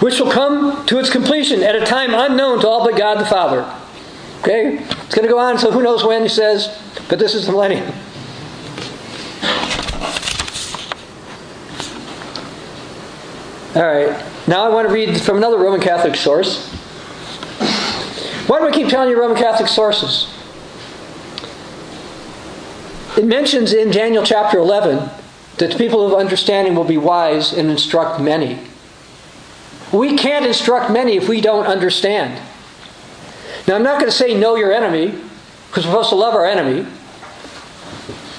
Which will come to its completion at a time unknown to all but God the Father. Okay? It's going to go on, so who knows when he says, but this is the millennium. All right. Now I want to read from another Roman Catholic source. Why do I keep telling you Roman Catholic sources? It mentions in Daniel chapter 11 that the people of understanding will be wise and instruct many. We can't instruct many if we don't understand. Now, I'm not going to say know your enemy, because we're supposed to love our enemy.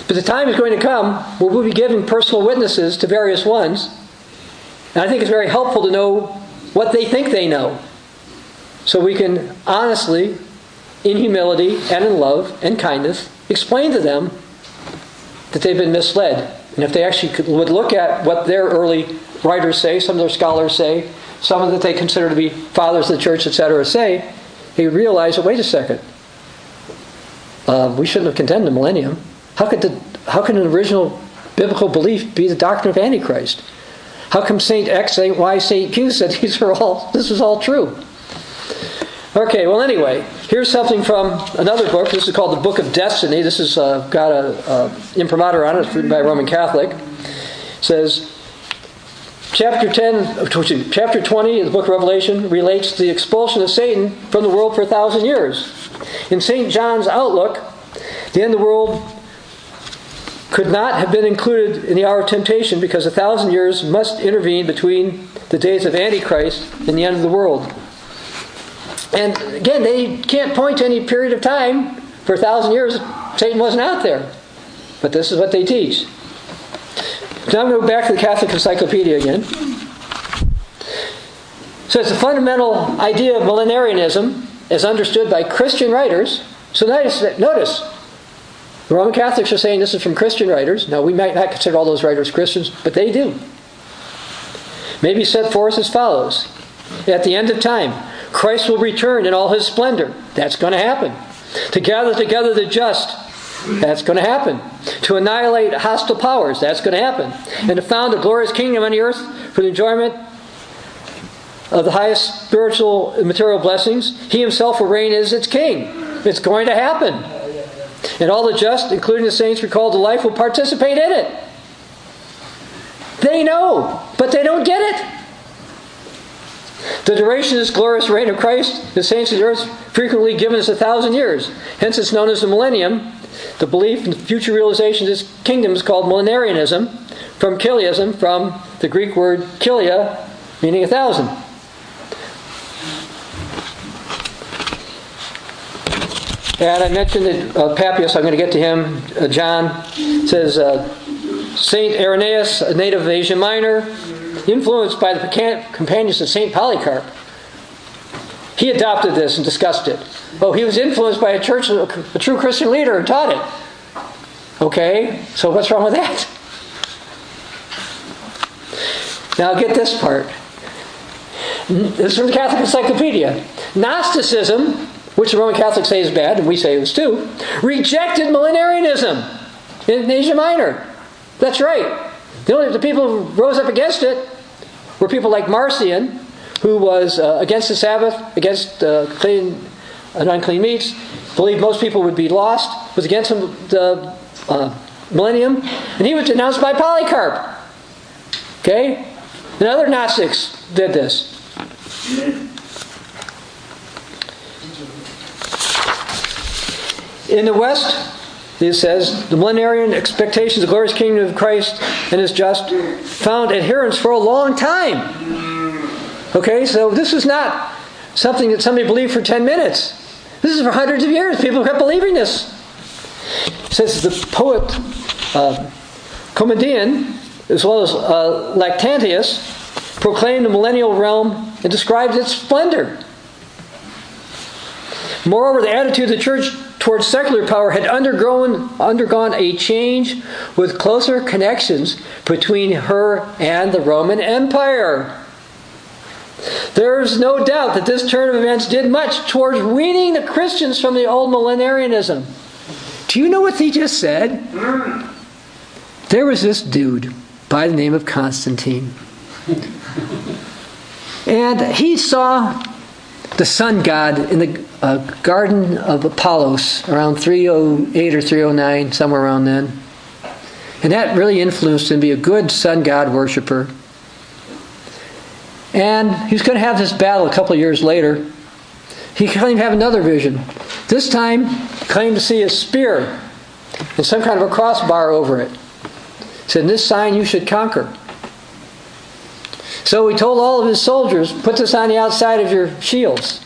But the time is going to come where we'll be giving personal witnesses to various ones. And I think it's very helpful to know what they think they know. So we can honestly, in humility and in love and kindness, explain to them that they've been misled. And if they actually could, would look at what their early writers say, some of their scholars say, some of that they consider to be fathers of the church, etc., say, they realize that, wait a second, uh, we shouldn't have condemned the millennium. How could, the, how can an original biblical belief be the doctrine of Antichrist? How come Saint X, Saint Y, Saint Q said these are all this is all true? Okay, well anyway, here's something from another book. This is called the Book of Destiny. This has uh, got a, a imprimatur on it, it's written by a Roman Catholic. It says chapter 10 chapter 20 of the book of revelation relates the expulsion of satan from the world for a thousand years in st john's outlook the end of the world could not have been included in the hour of temptation because a thousand years must intervene between the days of Antichrist and the end of the world. And again, they can't point to any period of time for a thousand years Satan wasn't out there. But this is what they teach. Now I'm going to go back to the Catholic Encyclopedia again. So it's a fundamental idea of millenarianism as understood by Christian writers. So notice, notice the Roman Catholics are saying this is from Christian writers. Now, we might not consider all those writers Christians, but they do. Maybe set forth as follows At the end of time, Christ will return in all his splendor. That's going to happen. To gather together the just. That's going to happen. To annihilate hostile powers. That's going to happen. And to found a glorious kingdom on the earth for the enjoyment of the highest spiritual and material blessings. He himself will reign as its king. It's going to happen. And all the just, including the saints recalled to life, will participate in it. They know, but they don't get it. The duration of this glorious reign of Christ, the saints of the earth, frequently given us a thousand years. Hence, it's known as the millennium. The belief in the future realization of this kingdom is called millenarianism, from chiliasm, from the Greek word kilia, meaning a thousand. And I mentioned that uh, Papias, I'm going to get to him. Uh, John says uh, Saint Irenaeus, a native of Asia Minor, influenced by the companions of Saint Polycarp. He adopted this and discussed it. Oh, he was influenced by a church, a true Christian leader, and taught it. Okay, so what's wrong with that? Now get this part. This is from the Catholic Encyclopedia. Gnosticism which the Roman Catholics say is bad, and we say it was too, rejected millenarianism in Asia Minor. That's right. The only the people who rose up against it were people like Marcion, who was uh, against the Sabbath, against uh, clean and unclean meats, believed most people would be lost, was against the uh, millennium, and he was denounced by Polycarp. Okay? And other Gnostics did this. In the West, it says, the millenarian expectations of the glorious kingdom of Christ and his just found adherents for a long time. Okay, so this is not something that somebody believed for 10 minutes. This is for hundreds of years. People kept believing this. Says the poet uh, Commodian, as well as uh, Lactantius, proclaimed the millennial realm and described its splendor. Moreover, the attitude of the church towards secular power had undergone, undergone a change with closer connections between her and the Roman Empire. There's no doubt that this turn of events did much towards weaning the Christians from the old millenarianism. Do you know what he just said? There was this dude by the name of Constantine. And he saw the sun god in the uh, Garden of Apollos around 308 or 309, somewhere around then. And that really influenced him to be a good sun god worshiper. And he's going to have this battle a couple years later. He claimed to have another vision. This time, claimed to see a spear and some kind of a crossbar over it. He said, This sign you should conquer. So he told all of his soldiers, Put this on the outside of your shields.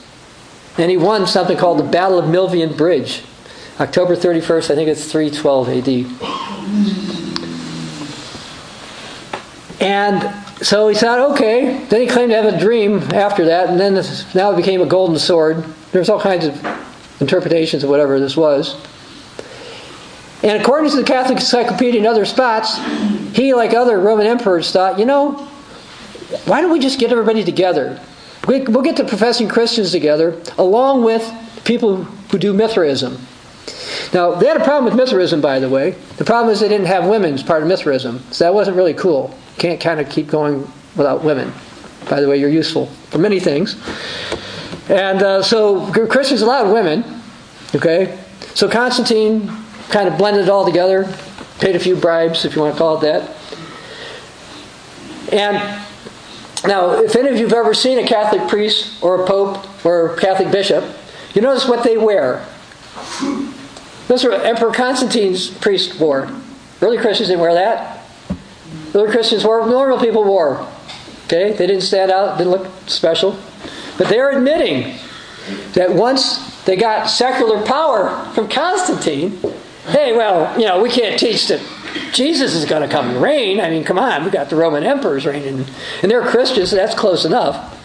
And he won something called the Battle of Milvian Bridge, October 31st, I think it's 312 AD. And so he thought, okay. Then he claimed to have a dream after that, and then this, now it became a golden sword. There's all kinds of interpretations of whatever this was. And according to the Catholic Encyclopedia and other spots, he, like other Roman emperors, thought, you know, why don't we just get everybody together? We'll get the professing Christians together, along with people who do Mithraism. Now, they had a problem with Mithraism, by the way. The problem is they didn't have women as part of Mithraism, so that wasn't really cool. Can't kind of keep going without women. By the way, you're useful for many things. And uh, so Christians allowed women, okay? So Constantine kind of blended it all together, paid a few bribes, if you want to call it that. And now, if any of you have ever seen a Catholic priest or a pope or a Catholic bishop, you notice what they wear. Those are Emperor Constantine's priest wore. Early Christians didn't wear that. Early Christians wore normal people wore. Okay? They didn't stand out, didn't look special. But they're admitting that once they got secular power from Constantine, hey, well, you know, we can't teach that Jesus is going to come and reign. I mean, come on, we got the Roman emperors reigning, and they're Christians, so that's close enough.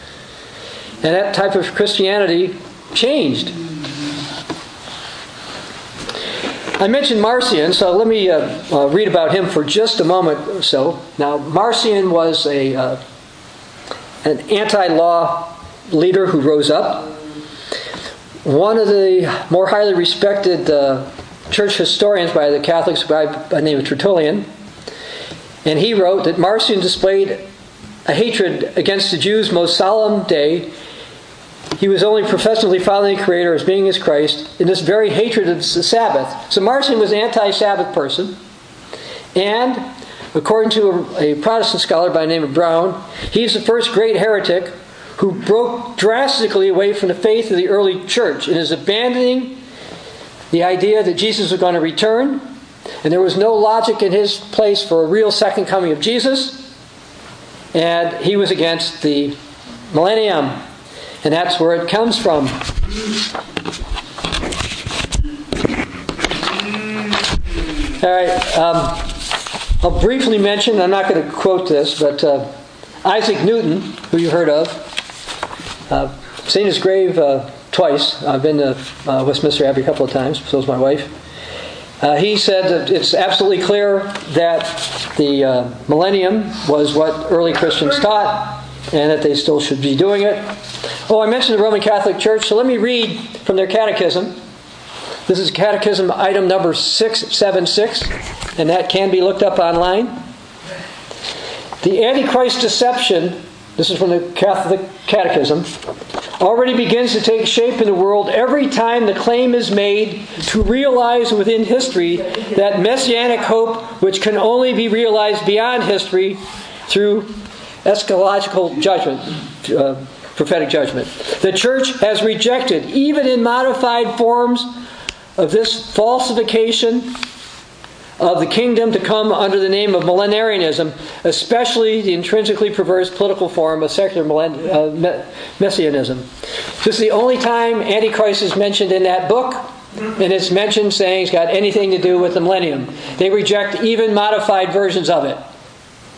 And that type of Christianity changed. I mentioned Marcion, so let me uh, uh, read about him for just a moment or so. Now, Marcion was a uh, an anti-law leader who rose up. One of the more highly respected uh, church historians by the Catholics by, by the name of Tertullian, and he wrote that Marcion displayed a hatred against the Jews' most solemn day he was only professionally following the Creator as being his Christ in this very hatred of the Sabbath. So Marcion was an anti Sabbath person. And according to a, a, Protestant scholar by the name of Brown, he's the first great heretic who broke drastically away from the faith of the early church and is abandoning the idea that Jesus was going to return. And there was no logic in his place for a real second coming of Jesus. And he was against the millennium and that's where it comes from. All right. Um, I'll briefly mention, I'm not going to quote this, but uh, Isaac Newton, who you heard of, uh, seen his grave uh, twice. I've been to uh, Westminster Abbey a couple of times, so is my wife. Uh, he said that it's absolutely clear that the uh, millennium was what early Christians taught and that they still should be doing it. Oh, I mentioned the Roman Catholic Church, so let me read from their catechism. This is catechism item number 676, and that can be looked up online. The Antichrist deception, this is from the Catholic Catechism, already begins to take shape in the world every time the claim is made to realize within history that messianic hope which can only be realized beyond history through eschatological judgment, uh, prophetic judgment. The church has rejected, even in modified forms, of this falsification of the kingdom to come under the name of millenarianism, especially the intrinsically perverse political form of secular uh, messianism. This is the only time Antichrist is mentioned in that book, and it's mentioned saying it's got anything to do with the millennium. They reject even modified versions of it.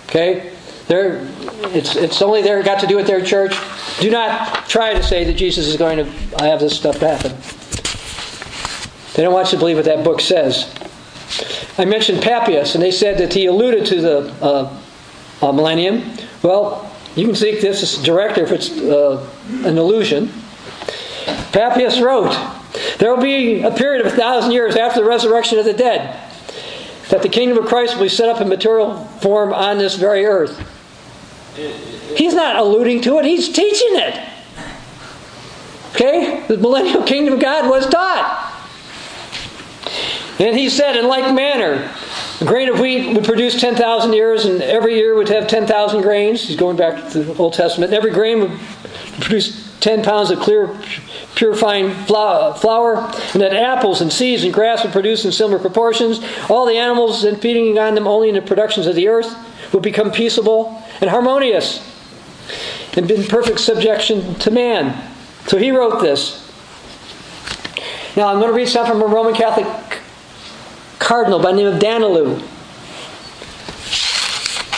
Okay? They're, it's, it's only there got to do with their church. Do not try to say that Jesus is going to have this stuff happen. They don't want you to believe what that book says. I mentioned Papias, and they said that he alluded to the uh, uh, millennium. Well, you can see this is director if it's uh, an illusion. Papias wrote, There will be a period of a thousand years after the resurrection of the dead that the kingdom of Christ will be set up in material form on this very earth. He's not alluding to it, he's teaching it. Okay? The millennial kingdom of God was taught. And he said, in like manner, a grain of wheat would produce 10,000 years, and every year would have 10,000 grains. He's going back to the Old Testament. Every grain would produce 10 pounds of clear, purifying flour, and that apples and seeds and grass would produce in similar proportions. All the animals and feeding on them only in the productions of the earth would become peaceable and harmonious and in perfect subjection to man. So he wrote this. Now I'm going to read something from a Roman Catholic cardinal by the name of Danielou.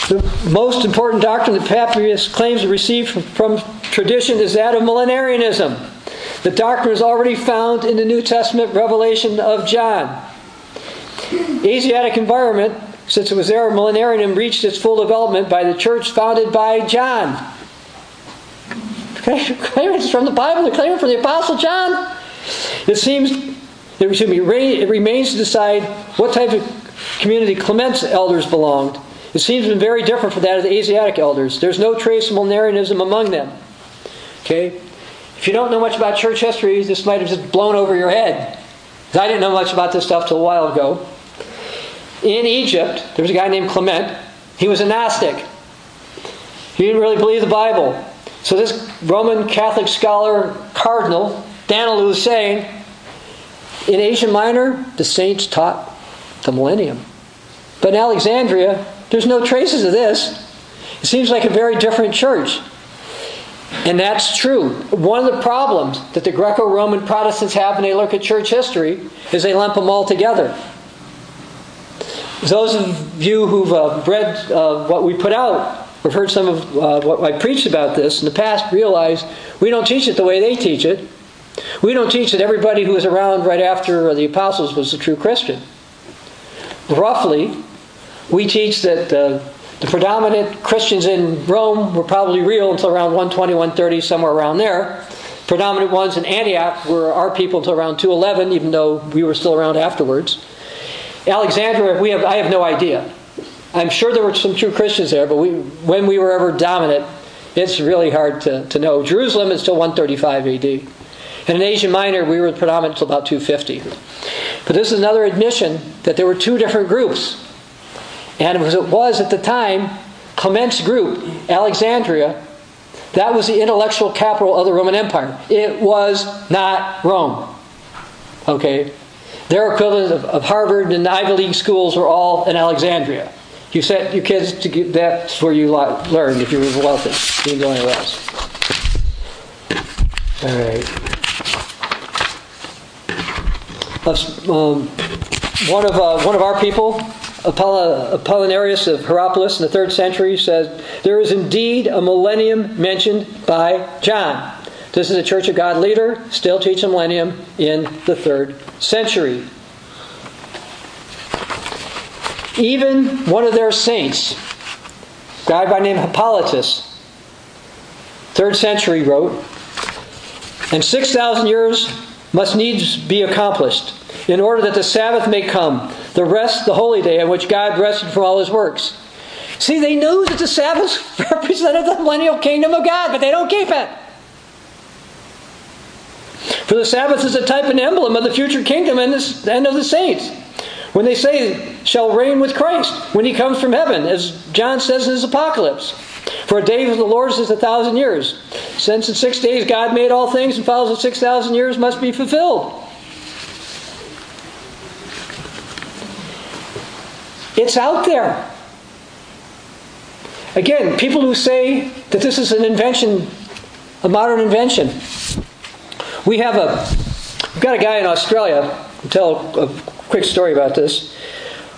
The most important doctrine that Papias claims to receive from tradition is that of millenarianism. The doctrine is already found in the New Testament revelation of John. Asiatic environment, since it was there, millenarianism reached its full development by the church founded by John. Okay, Claiming from the Bible, they're claiming from the Apostle John. It seems, it remains to decide what type of community Clement's elders belonged. It seems to be very different from that of the Asiatic elders. There's no trace of millenarianism among them. Okay? If you don't know much about church history, this might have just blown over your head. I didn't know much about this stuff till a while ago. In Egypt, there was a guy named Clement. He was a Gnostic. He didn't really believe the Bible. So this Roman Catholic scholar, Cardinal, Danielou is saying, in Asia Minor, the saints taught the millennium. But in Alexandria, there's no traces of this. It seems like a very different church. And that's true. One of the problems that the Greco Roman Protestants have when they look at church history is they lump them all together. Those of you who've uh, read uh, what we put out or heard some of uh, what I preached about this in the past realize we don't teach it the way they teach it. We don't teach that everybody who was around right after the apostles was a true Christian. Roughly, we teach that uh, the predominant Christians in Rome were probably real until around 120, 130, somewhere around there. Predominant ones in Antioch were our people until around 211, even though we were still around afterwards. Alexandria, we have, I have no idea. I'm sure there were some true Christians there, but we, when we were ever dominant, it's really hard to, to know. Jerusalem is still 135 AD. And in Asia Minor, we were predominant until about 250. But this is another admission that there were two different groups. And as it was at the time, Clement's group, Alexandria, that was the intellectual capital of the Roman Empire. It was not Rome. Okay? Their equivalent of, of Harvard and Ivy League schools were all in Alexandria. You sent your kids to get, that's where you learned if you were wealthy. You didn't go anywhere else. All right. Um, one of uh, one of our people, Apollinarius of Hierapolis in the third century, says there is indeed a millennium mentioned by John. This is a Church of God leader, still teaching millennium in the third century. Even one of their saints, a guy by name Hippolytus, third century, wrote, and 6,000 years must needs be accomplished in order that the Sabbath may come, the rest, the holy day, in which God rested from all his works. See, they knew that the Sabbath represented the millennial kingdom of God, but they don't keep it. For the Sabbath is a type and emblem of the future kingdom and, this, end of the saints. When they say, shall reign with Christ when he comes from heaven, as John says in his Apocalypse. For a day of the Lord is a thousand years. Since in six days God made all things and follows of six thousand years must be fulfilled. It's out there. Again, people who say that this is an invention, a modern invention. We have a, we've got a guy in Australia, I'll tell a quick story about this.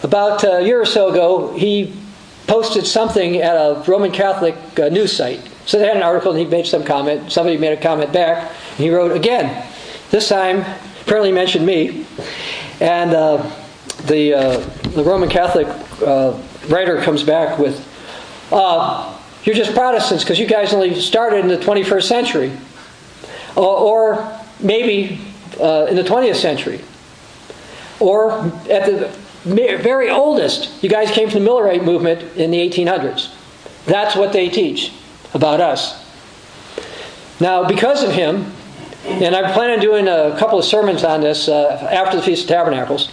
About a year or so ago, he posted something at a Roman Catholic uh, news site. So they had an article and he made some comment. Somebody made a comment back. And he wrote again. This time, apparently mentioned me. And uh, the, uh, the Roman Catholic uh, writer comes back with, uh, You're just Protestants because you guys only started in the 21st century. Or, maybe uh, in the 20th century. Or at the very oldest, you guys came from the Millerite movement in the 1800s. That's what they teach about us. Now, because of him, and I plan on doing a couple of sermons on this uh, after the Feast of Tabernacles.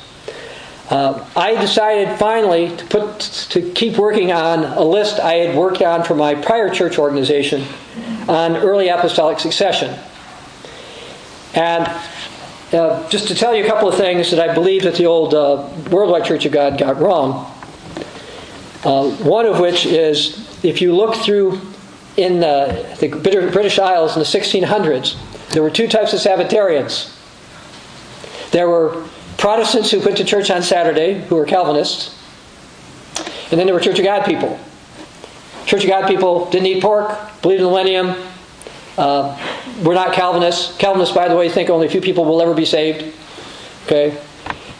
Uh, I decided finally to put to keep working on a list I had worked on for my prior church organization on early apostolic succession. And uh, just to tell you a couple of things that I believe that the old uh, Worldwide Church of God got wrong. Uh, one of which is if you look through in the, the British Isles in the 1600s, there were two types of Sabbatarians. There were Protestants who went to church on Saturday who were Calvinists. And then there were Church of God people. Church of God people didn't eat pork, believed in the millennium. Uh, we're not Calvinists. Calvinists, by the way, think only a few people will ever be saved. Okay?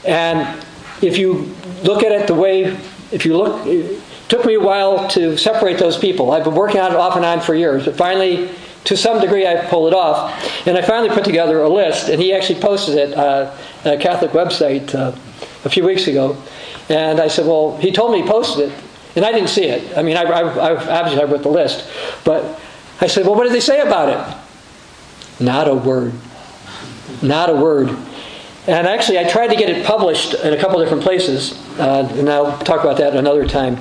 And if you look at it the way, if you look, it took me a while to separate those people. I've been working on it off and on for years, but finally, to some degree, I pulled it off. And I finally put together a list, and he actually posted it uh, a Catholic website uh, a few weeks ago. And I said, well, he told me he posted it, and I didn't see it. I mean, I, I, I obviously I wrote the list, but I said, well, what did they say about it? Not a word. Not a word. And actually, I tried to get it published in a couple different places, uh, and I'll talk about that another time.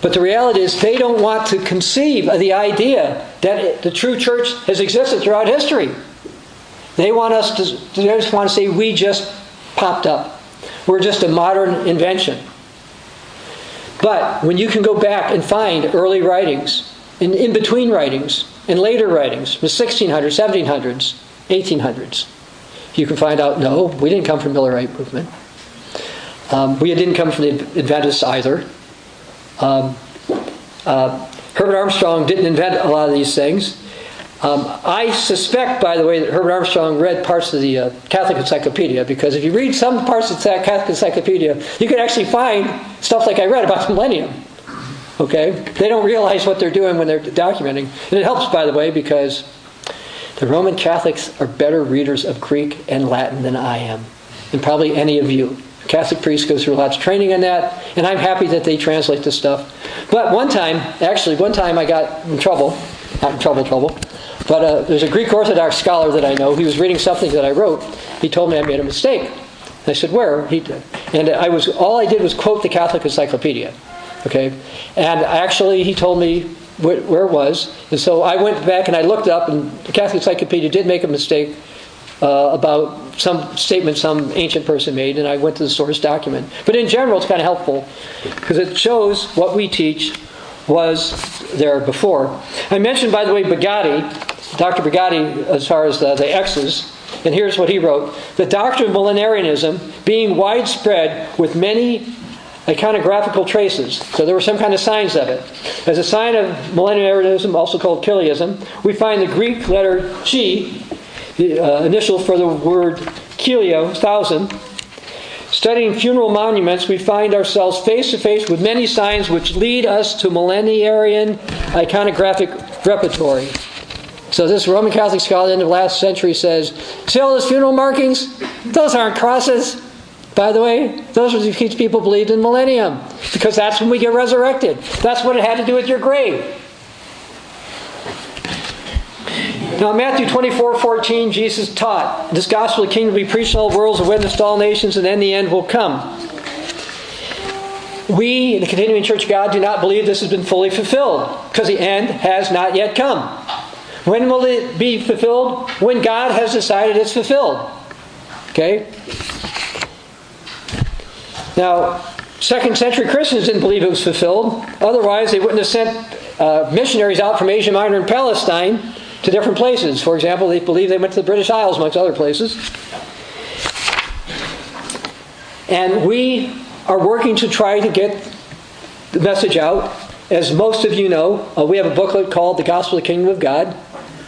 But the reality is, they don't want to conceive of the idea that the true church has existed throughout history. They want us to, they just want to say we just popped up. We're just a modern invention. But when you can go back and find early writings, in, in between writings, and later writings, the 1600s, 1700s, 1800s, you can find out no, we didn't come from the Millerite movement. Um, we didn't come from the Adventists either. Um, uh, Herbert Armstrong didn't invent a lot of these things. Um, I suspect, by the way, that Herbert Armstrong read parts of the uh, Catholic Encyclopedia because if you read some parts of the Catholic Encyclopedia, you can actually find stuff like I read about the millennium. Okay? They don't realize what they're doing when they're documenting. And it helps, by the way, because the Roman Catholics are better readers of Greek and Latin than I am, and probably any of you. Catholic priests go through lots of training on that, and I'm happy that they translate this stuff. But one time, actually, one time I got in trouble. Not in trouble, trouble. But uh, there's a Greek Orthodox scholar that I know. He was reading something that I wrote. He told me I made a mistake. I said, "Where?" He did. And I was all I did was quote the Catholic Encyclopedia. Okay, and actually he told me where, it was. And so I went back and I looked up, and the Catholic Encyclopedia did make a mistake uh, about some statement some ancient person made, and I went to the source document. But in general, it's kind of helpful because it shows what we teach was there before. I mentioned, by the way, Bagatti, Dr. Bagatti, as far as the, the X's, and here's what he wrote The doctrine of millenarianism being widespread with many iconographical traces. So there were some kind of signs of it. As a sign of millenarianism, also called Chiliasm, we find the Greek letter chi, the uh, initial for the word kilio, thousand. Studying funeral monuments, we find ourselves face to face with many signs which lead us to millenarian iconographic repertory. So this Roman Catholic scholar in the last century says, see all those funeral markings? Those aren't crosses. By the way, those are the people who believed in millennium. Because that's when we get resurrected. That's what it had to do with your grave. Now, Matthew 24 14, Jesus taught, This gospel of the kingdom will be preached in all worlds, and witnessed to all nations, and then the end will come. We, in the Continuing Church of God, do not believe this has been fully fulfilled, because the end has not yet come. When will it be fulfilled? When God has decided it's fulfilled. Okay? Now, second century Christians didn't believe it was fulfilled. Otherwise, they wouldn't have sent uh, missionaries out from Asia Minor and Palestine to different places. For example, they believe they went to the British Isles, amongst other places. And we are working to try to get the message out. As most of you know, uh, we have a booklet called The Gospel of the Kingdom of God.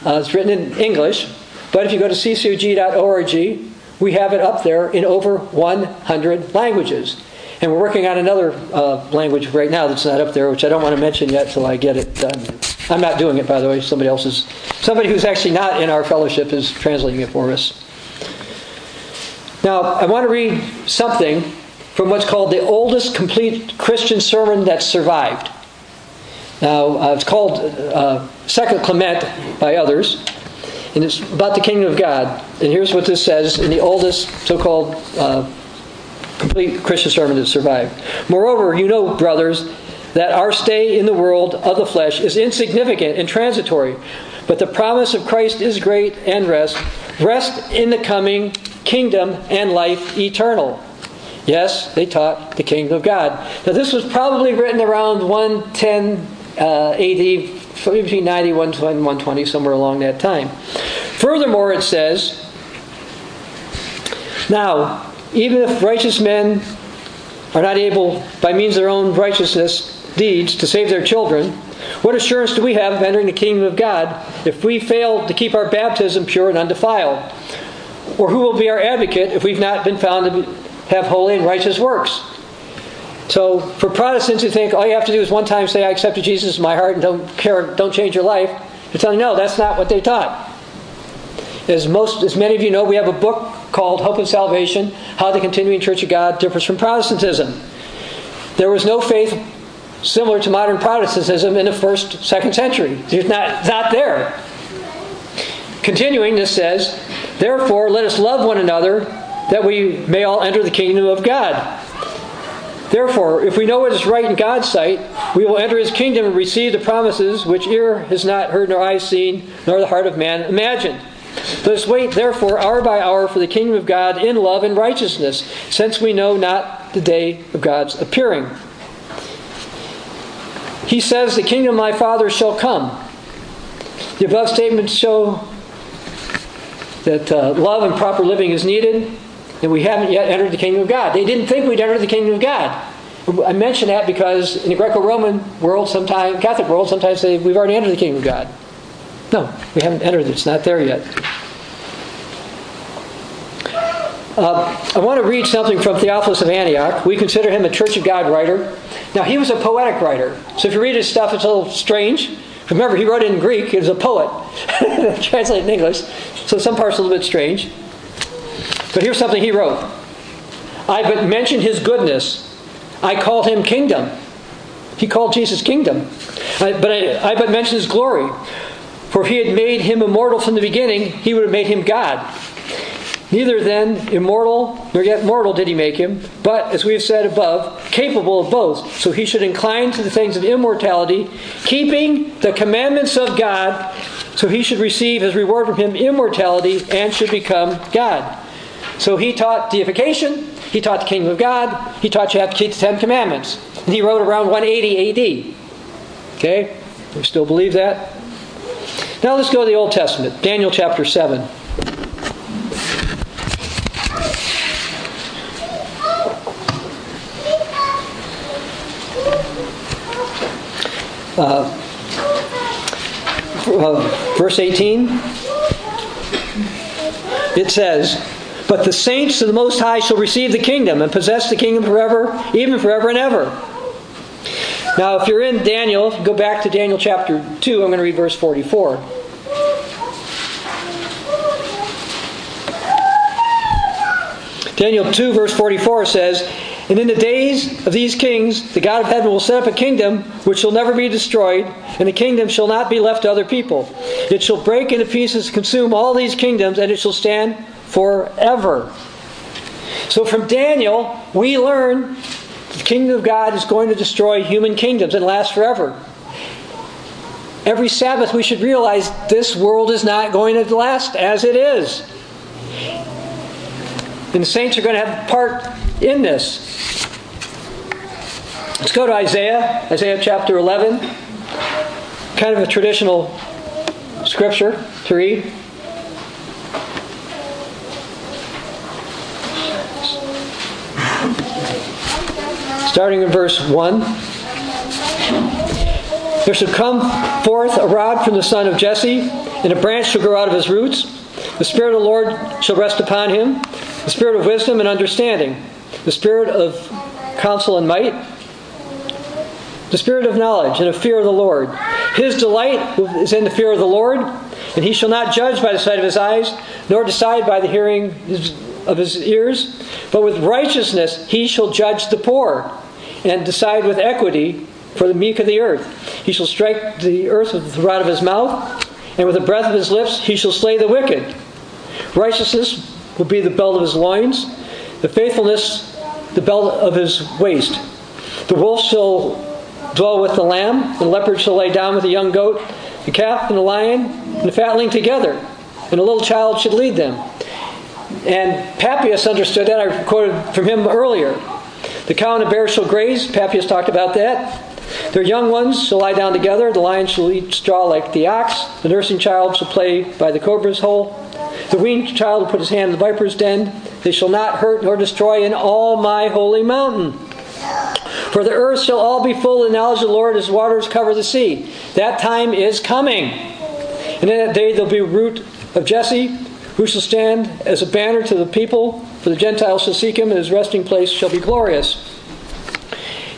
Uh, it's written in English, but if you go to ccog.org, we have it up there in over 100 languages. And we're working on another uh, language right now that's not up there, which I don't want to mention yet till I get it done. I'm not doing it, by the way. Somebody else is. Somebody who's actually not in our fellowship is translating it for us. Now, I want to read something from what's called the oldest complete Christian sermon that survived. Now, uh, it's called uh, Second Clement by others, and it's about the kingdom of God. And here's what this says in the oldest so-called uh, complete Christian sermon that survived. Moreover, you know, brothers, that our stay in the world of the flesh is insignificant and transitory, but the promise of Christ is great and rest. Rest in the coming kingdom and life eternal. Yes, they taught the kingdom of God. Now, this was probably written around 110 uh, AD, between 90 and 120, somewhere along that time. Furthermore, it says, Now, even if righteous men are not able, by means of their own righteousness deeds, to save their children, what assurance do we have of entering the kingdom of God if we fail to keep our baptism pure and undefiled? Or who will be our advocate if we've not been found to have holy and righteous works? So, for Protestants who think all you have to do is one time say, I accepted Jesus in my heart and don't care, don't change your life, they're telling you, no, that's not what they taught. As, most, as many of you know, we have a book called Hope of Salvation How the Continuing Church of God Differs from Protestantism. There was no faith similar to modern Protestantism in the first, second century. It's not, not there. Continuing, this says, Therefore, let us love one another that we may all enter the kingdom of God. Therefore, if we know what is right in God's sight, we will enter his kingdom and receive the promises which ear has not heard nor eye seen, nor the heart of man imagined. Let us wait, therefore, hour by hour for the kingdom of God in love and righteousness, since we know not the day of God's appearing. He says, The kingdom of my Father shall come. The above statements show that uh, love and proper living is needed, and we haven't yet entered the kingdom of God. They didn't think we'd enter the kingdom of God. I mention that because in the Greco-Roman world, sometimes Catholic world, sometimes say we've already entered the kingdom of God. No, we haven't entered it. It's not there yet. Uh, I want to read something from Theophilus of Antioch. We consider him a Church of God writer. Now, he was a poetic writer. So if you read his stuff, it's a little strange. Remember, he wrote it in Greek. He was a poet. Translated in English. So some parts are a little bit strange. But here's something he wrote I but mentioned his goodness. I called him kingdom. He called Jesus kingdom. I, but I, I but mentioned his glory. For if he had made him immortal from the beginning, he would have made him God. Neither then immortal nor yet mortal did he make him, but, as we have said above, capable of both. So he should incline to the things of immortality, keeping the commandments of God, so he should receive his reward from him immortality and should become God. So he taught deification, he taught the kingdom of God, he taught you have to keep the Ten Commandments. And he wrote around 180 AD. Okay? We still believe that? Now let's go to the Old Testament, Daniel chapter 7. Uh, uh, verse 18, it says, But the saints of the Most High shall receive the kingdom and possess the kingdom forever, even forever and ever. Now, if you're in Daniel, go back to Daniel chapter 2, I'm going to read verse 44. Daniel 2, verse 44 says, and in the days of these kings, the God of heaven will set up a kingdom which shall never be destroyed, and the kingdom shall not be left to other people. It shall break into pieces, and consume all these kingdoms, and it shall stand forever. So from Daniel, we learn the kingdom of God is going to destroy human kingdoms and last forever. Every Sabbath, we should realize this world is not going to last as it is. And the saints are going to have a part in this. Let's go to Isaiah, Isaiah chapter 11. Kind of a traditional scripture to read. Starting in verse 1. There shall come forth a rod from the son of Jesse, and a branch shall grow out of his roots. The Spirit of the Lord shall rest upon him, the Spirit of wisdom and understanding, the Spirit of counsel and might, the spirit of knowledge and of fear of the Lord. His delight is in the fear of the Lord, and he shall not judge by the sight of his eyes, nor decide by the hearing of his ears, but with righteousness he shall judge the poor, and decide with equity for the meek of the earth. He shall strike the earth with the rod of his mouth, and with the breath of his lips he shall slay the wicked. Righteousness will be the belt of his loins, the faithfulness the belt of his waist. The wolf shall dwell with the lamb, the leopard shall lay down with the young goat, the calf and the lion and the fatling together, and a little child should lead them. And Papias understood that. I quoted from him earlier. The cow and the bear shall graze. Papias talked about that. Their young ones shall lie down together. The lion shall eat straw like the ox. The nursing child shall play by the cobra's hole. The weaned child will put his hand in the viper's den. they shall not hurt nor destroy in all my holy mountain. For the earth shall all be full of the knowledge of the Lord as waters cover the sea. That time is coming. And in that day there'll be a root of Jesse, who shall stand as a banner to the people, for the Gentiles shall seek him, and his resting place shall be glorious.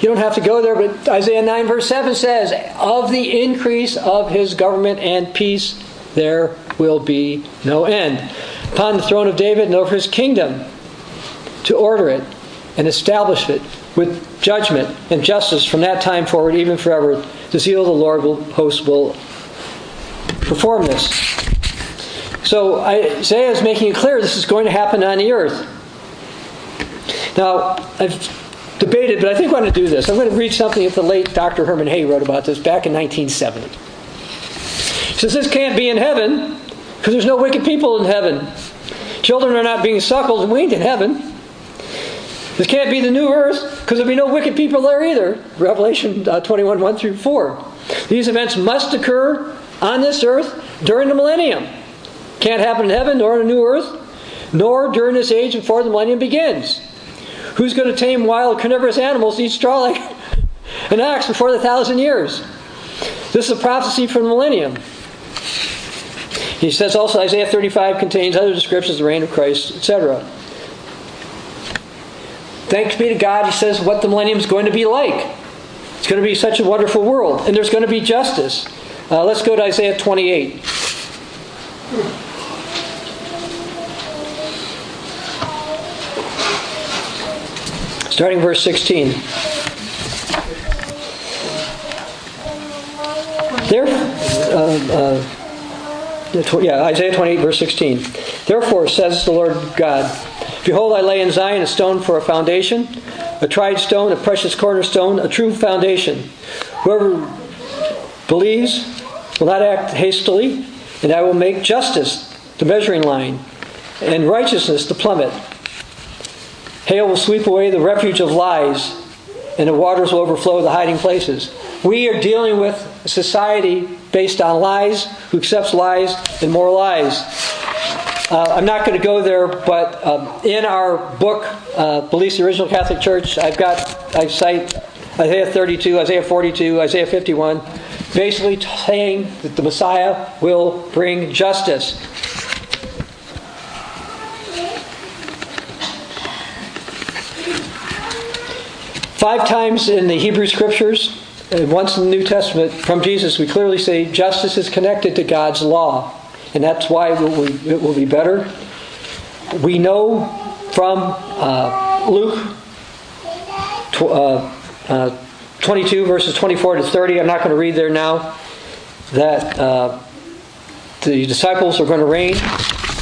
You don't have to go there, but Isaiah 9, verse 7 says, Of the increase of his government and peace there will be no end. Upon the throne of David and over his kingdom, to order it and establish it with judgment and justice from that time forward, even forever. The zeal of the Lord will, host will perform this. So Isaiah is making it clear this is going to happen on the earth. Now, I've debated, but I think I'm going to do this. I'm going to read something that the late Dr. Herman Hoeh wrote about this back in 1970. He says this can't be in heaven because there's no wicked people in heaven. Children are not being suckled and weaned in heaven. This can't be the new earth because there'll be no wicked people there either. Revelation uh, 21 1 through 4. These events must occur on this earth during the millennium. Can't happen in heaven nor in a new earth, nor during this age before the millennium begins. Who's going to tame wild carnivorous animals eat straw like an ox before the thousand years? This is a prophecy from the millennium. He says also Isaiah 35 contains other descriptions of the reign of Christ, etc. Thanks be to God, he says what the millennium is going to be like. It's going to be such a wonderful world, and there's going to be justice. Uh, let's go to Isaiah 28. Starting verse 16. There, uh, uh, yeah, Isaiah 28, verse 16. Therefore, says the Lord God, Behold, I lay in Zion a stone for a foundation, a tried stone, a precious cornerstone, a true foundation. Whoever believes will not act hastily, and I will make justice the measuring line, and righteousness the plummet. Hail will sweep away the refuge of lies, and the waters will overflow the hiding places. We are dealing with a society based on lies, who accepts lies and more lies. Uh, I'm not going to go there, but um, in our book, uh, Beliefs the Original Catholic Church, I've got, I cite Isaiah 32, Isaiah 42, Isaiah 51, basically saying that the Messiah will bring justice. Five times in the Hebrew Scriptures, and once in the New Testament from Jesus, we clearly say justice is connected to God's law and that's why it will be better. We know from uh, Luke uh, uh, 22, verses 24 to 30, I'm not going to read there now, that uh, the disciples are going to reign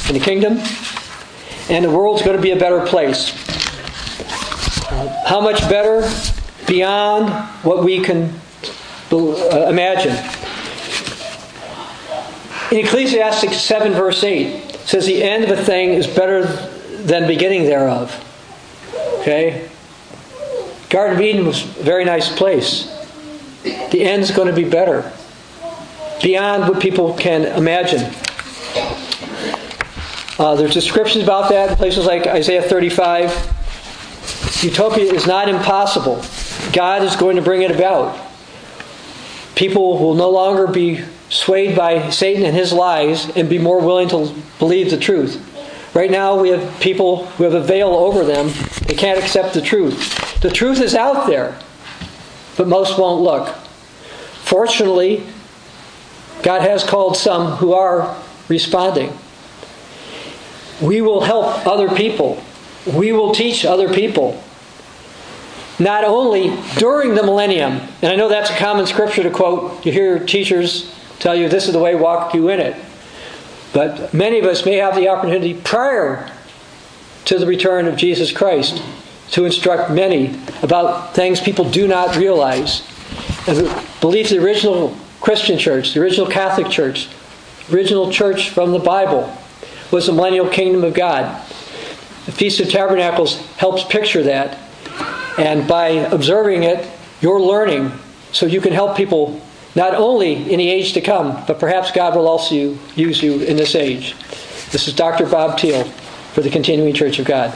in the kingdom, and the world's going to be a better place. How much better? Beyond what we can uh, imagine. In Ecclesiastes 7, verse 8, says the end of a thing is better than beginning thereof. Okay? Garden of Eden was a very nice place. The end's going to be better. Beyond what people can imagine. Uh, there's descriptions about that in places like Isaiah 35. Utopia is not impossible. God is going to bring it about. People will no longer be swayed by Satan and his lies and be more willing to believe the truth. Right now, we have people who have a veil over them. They can't accept the truth. The truth is out there, but most won't look. Fortunately, God has called some who are responding. We will help other people. We will teach other people. Not only during the millennium, and I know that's a common scripture to quote. You hear teachers tell you this is the way, walk you in it. But many of us may have the opportunity prior to the return of Jesus Christ to instruct many about things people do not realize. And the the original Christian church, the original Catholic church, original church from the Bible, was the millennial kingdom of God. The Feast of Tabernacles helps picture that. And by observing it, you're learning so you can help people not only in the age to come, but perhaps God will also use you in this age. This is Dr. Bob Thiel. for the continuing church of God.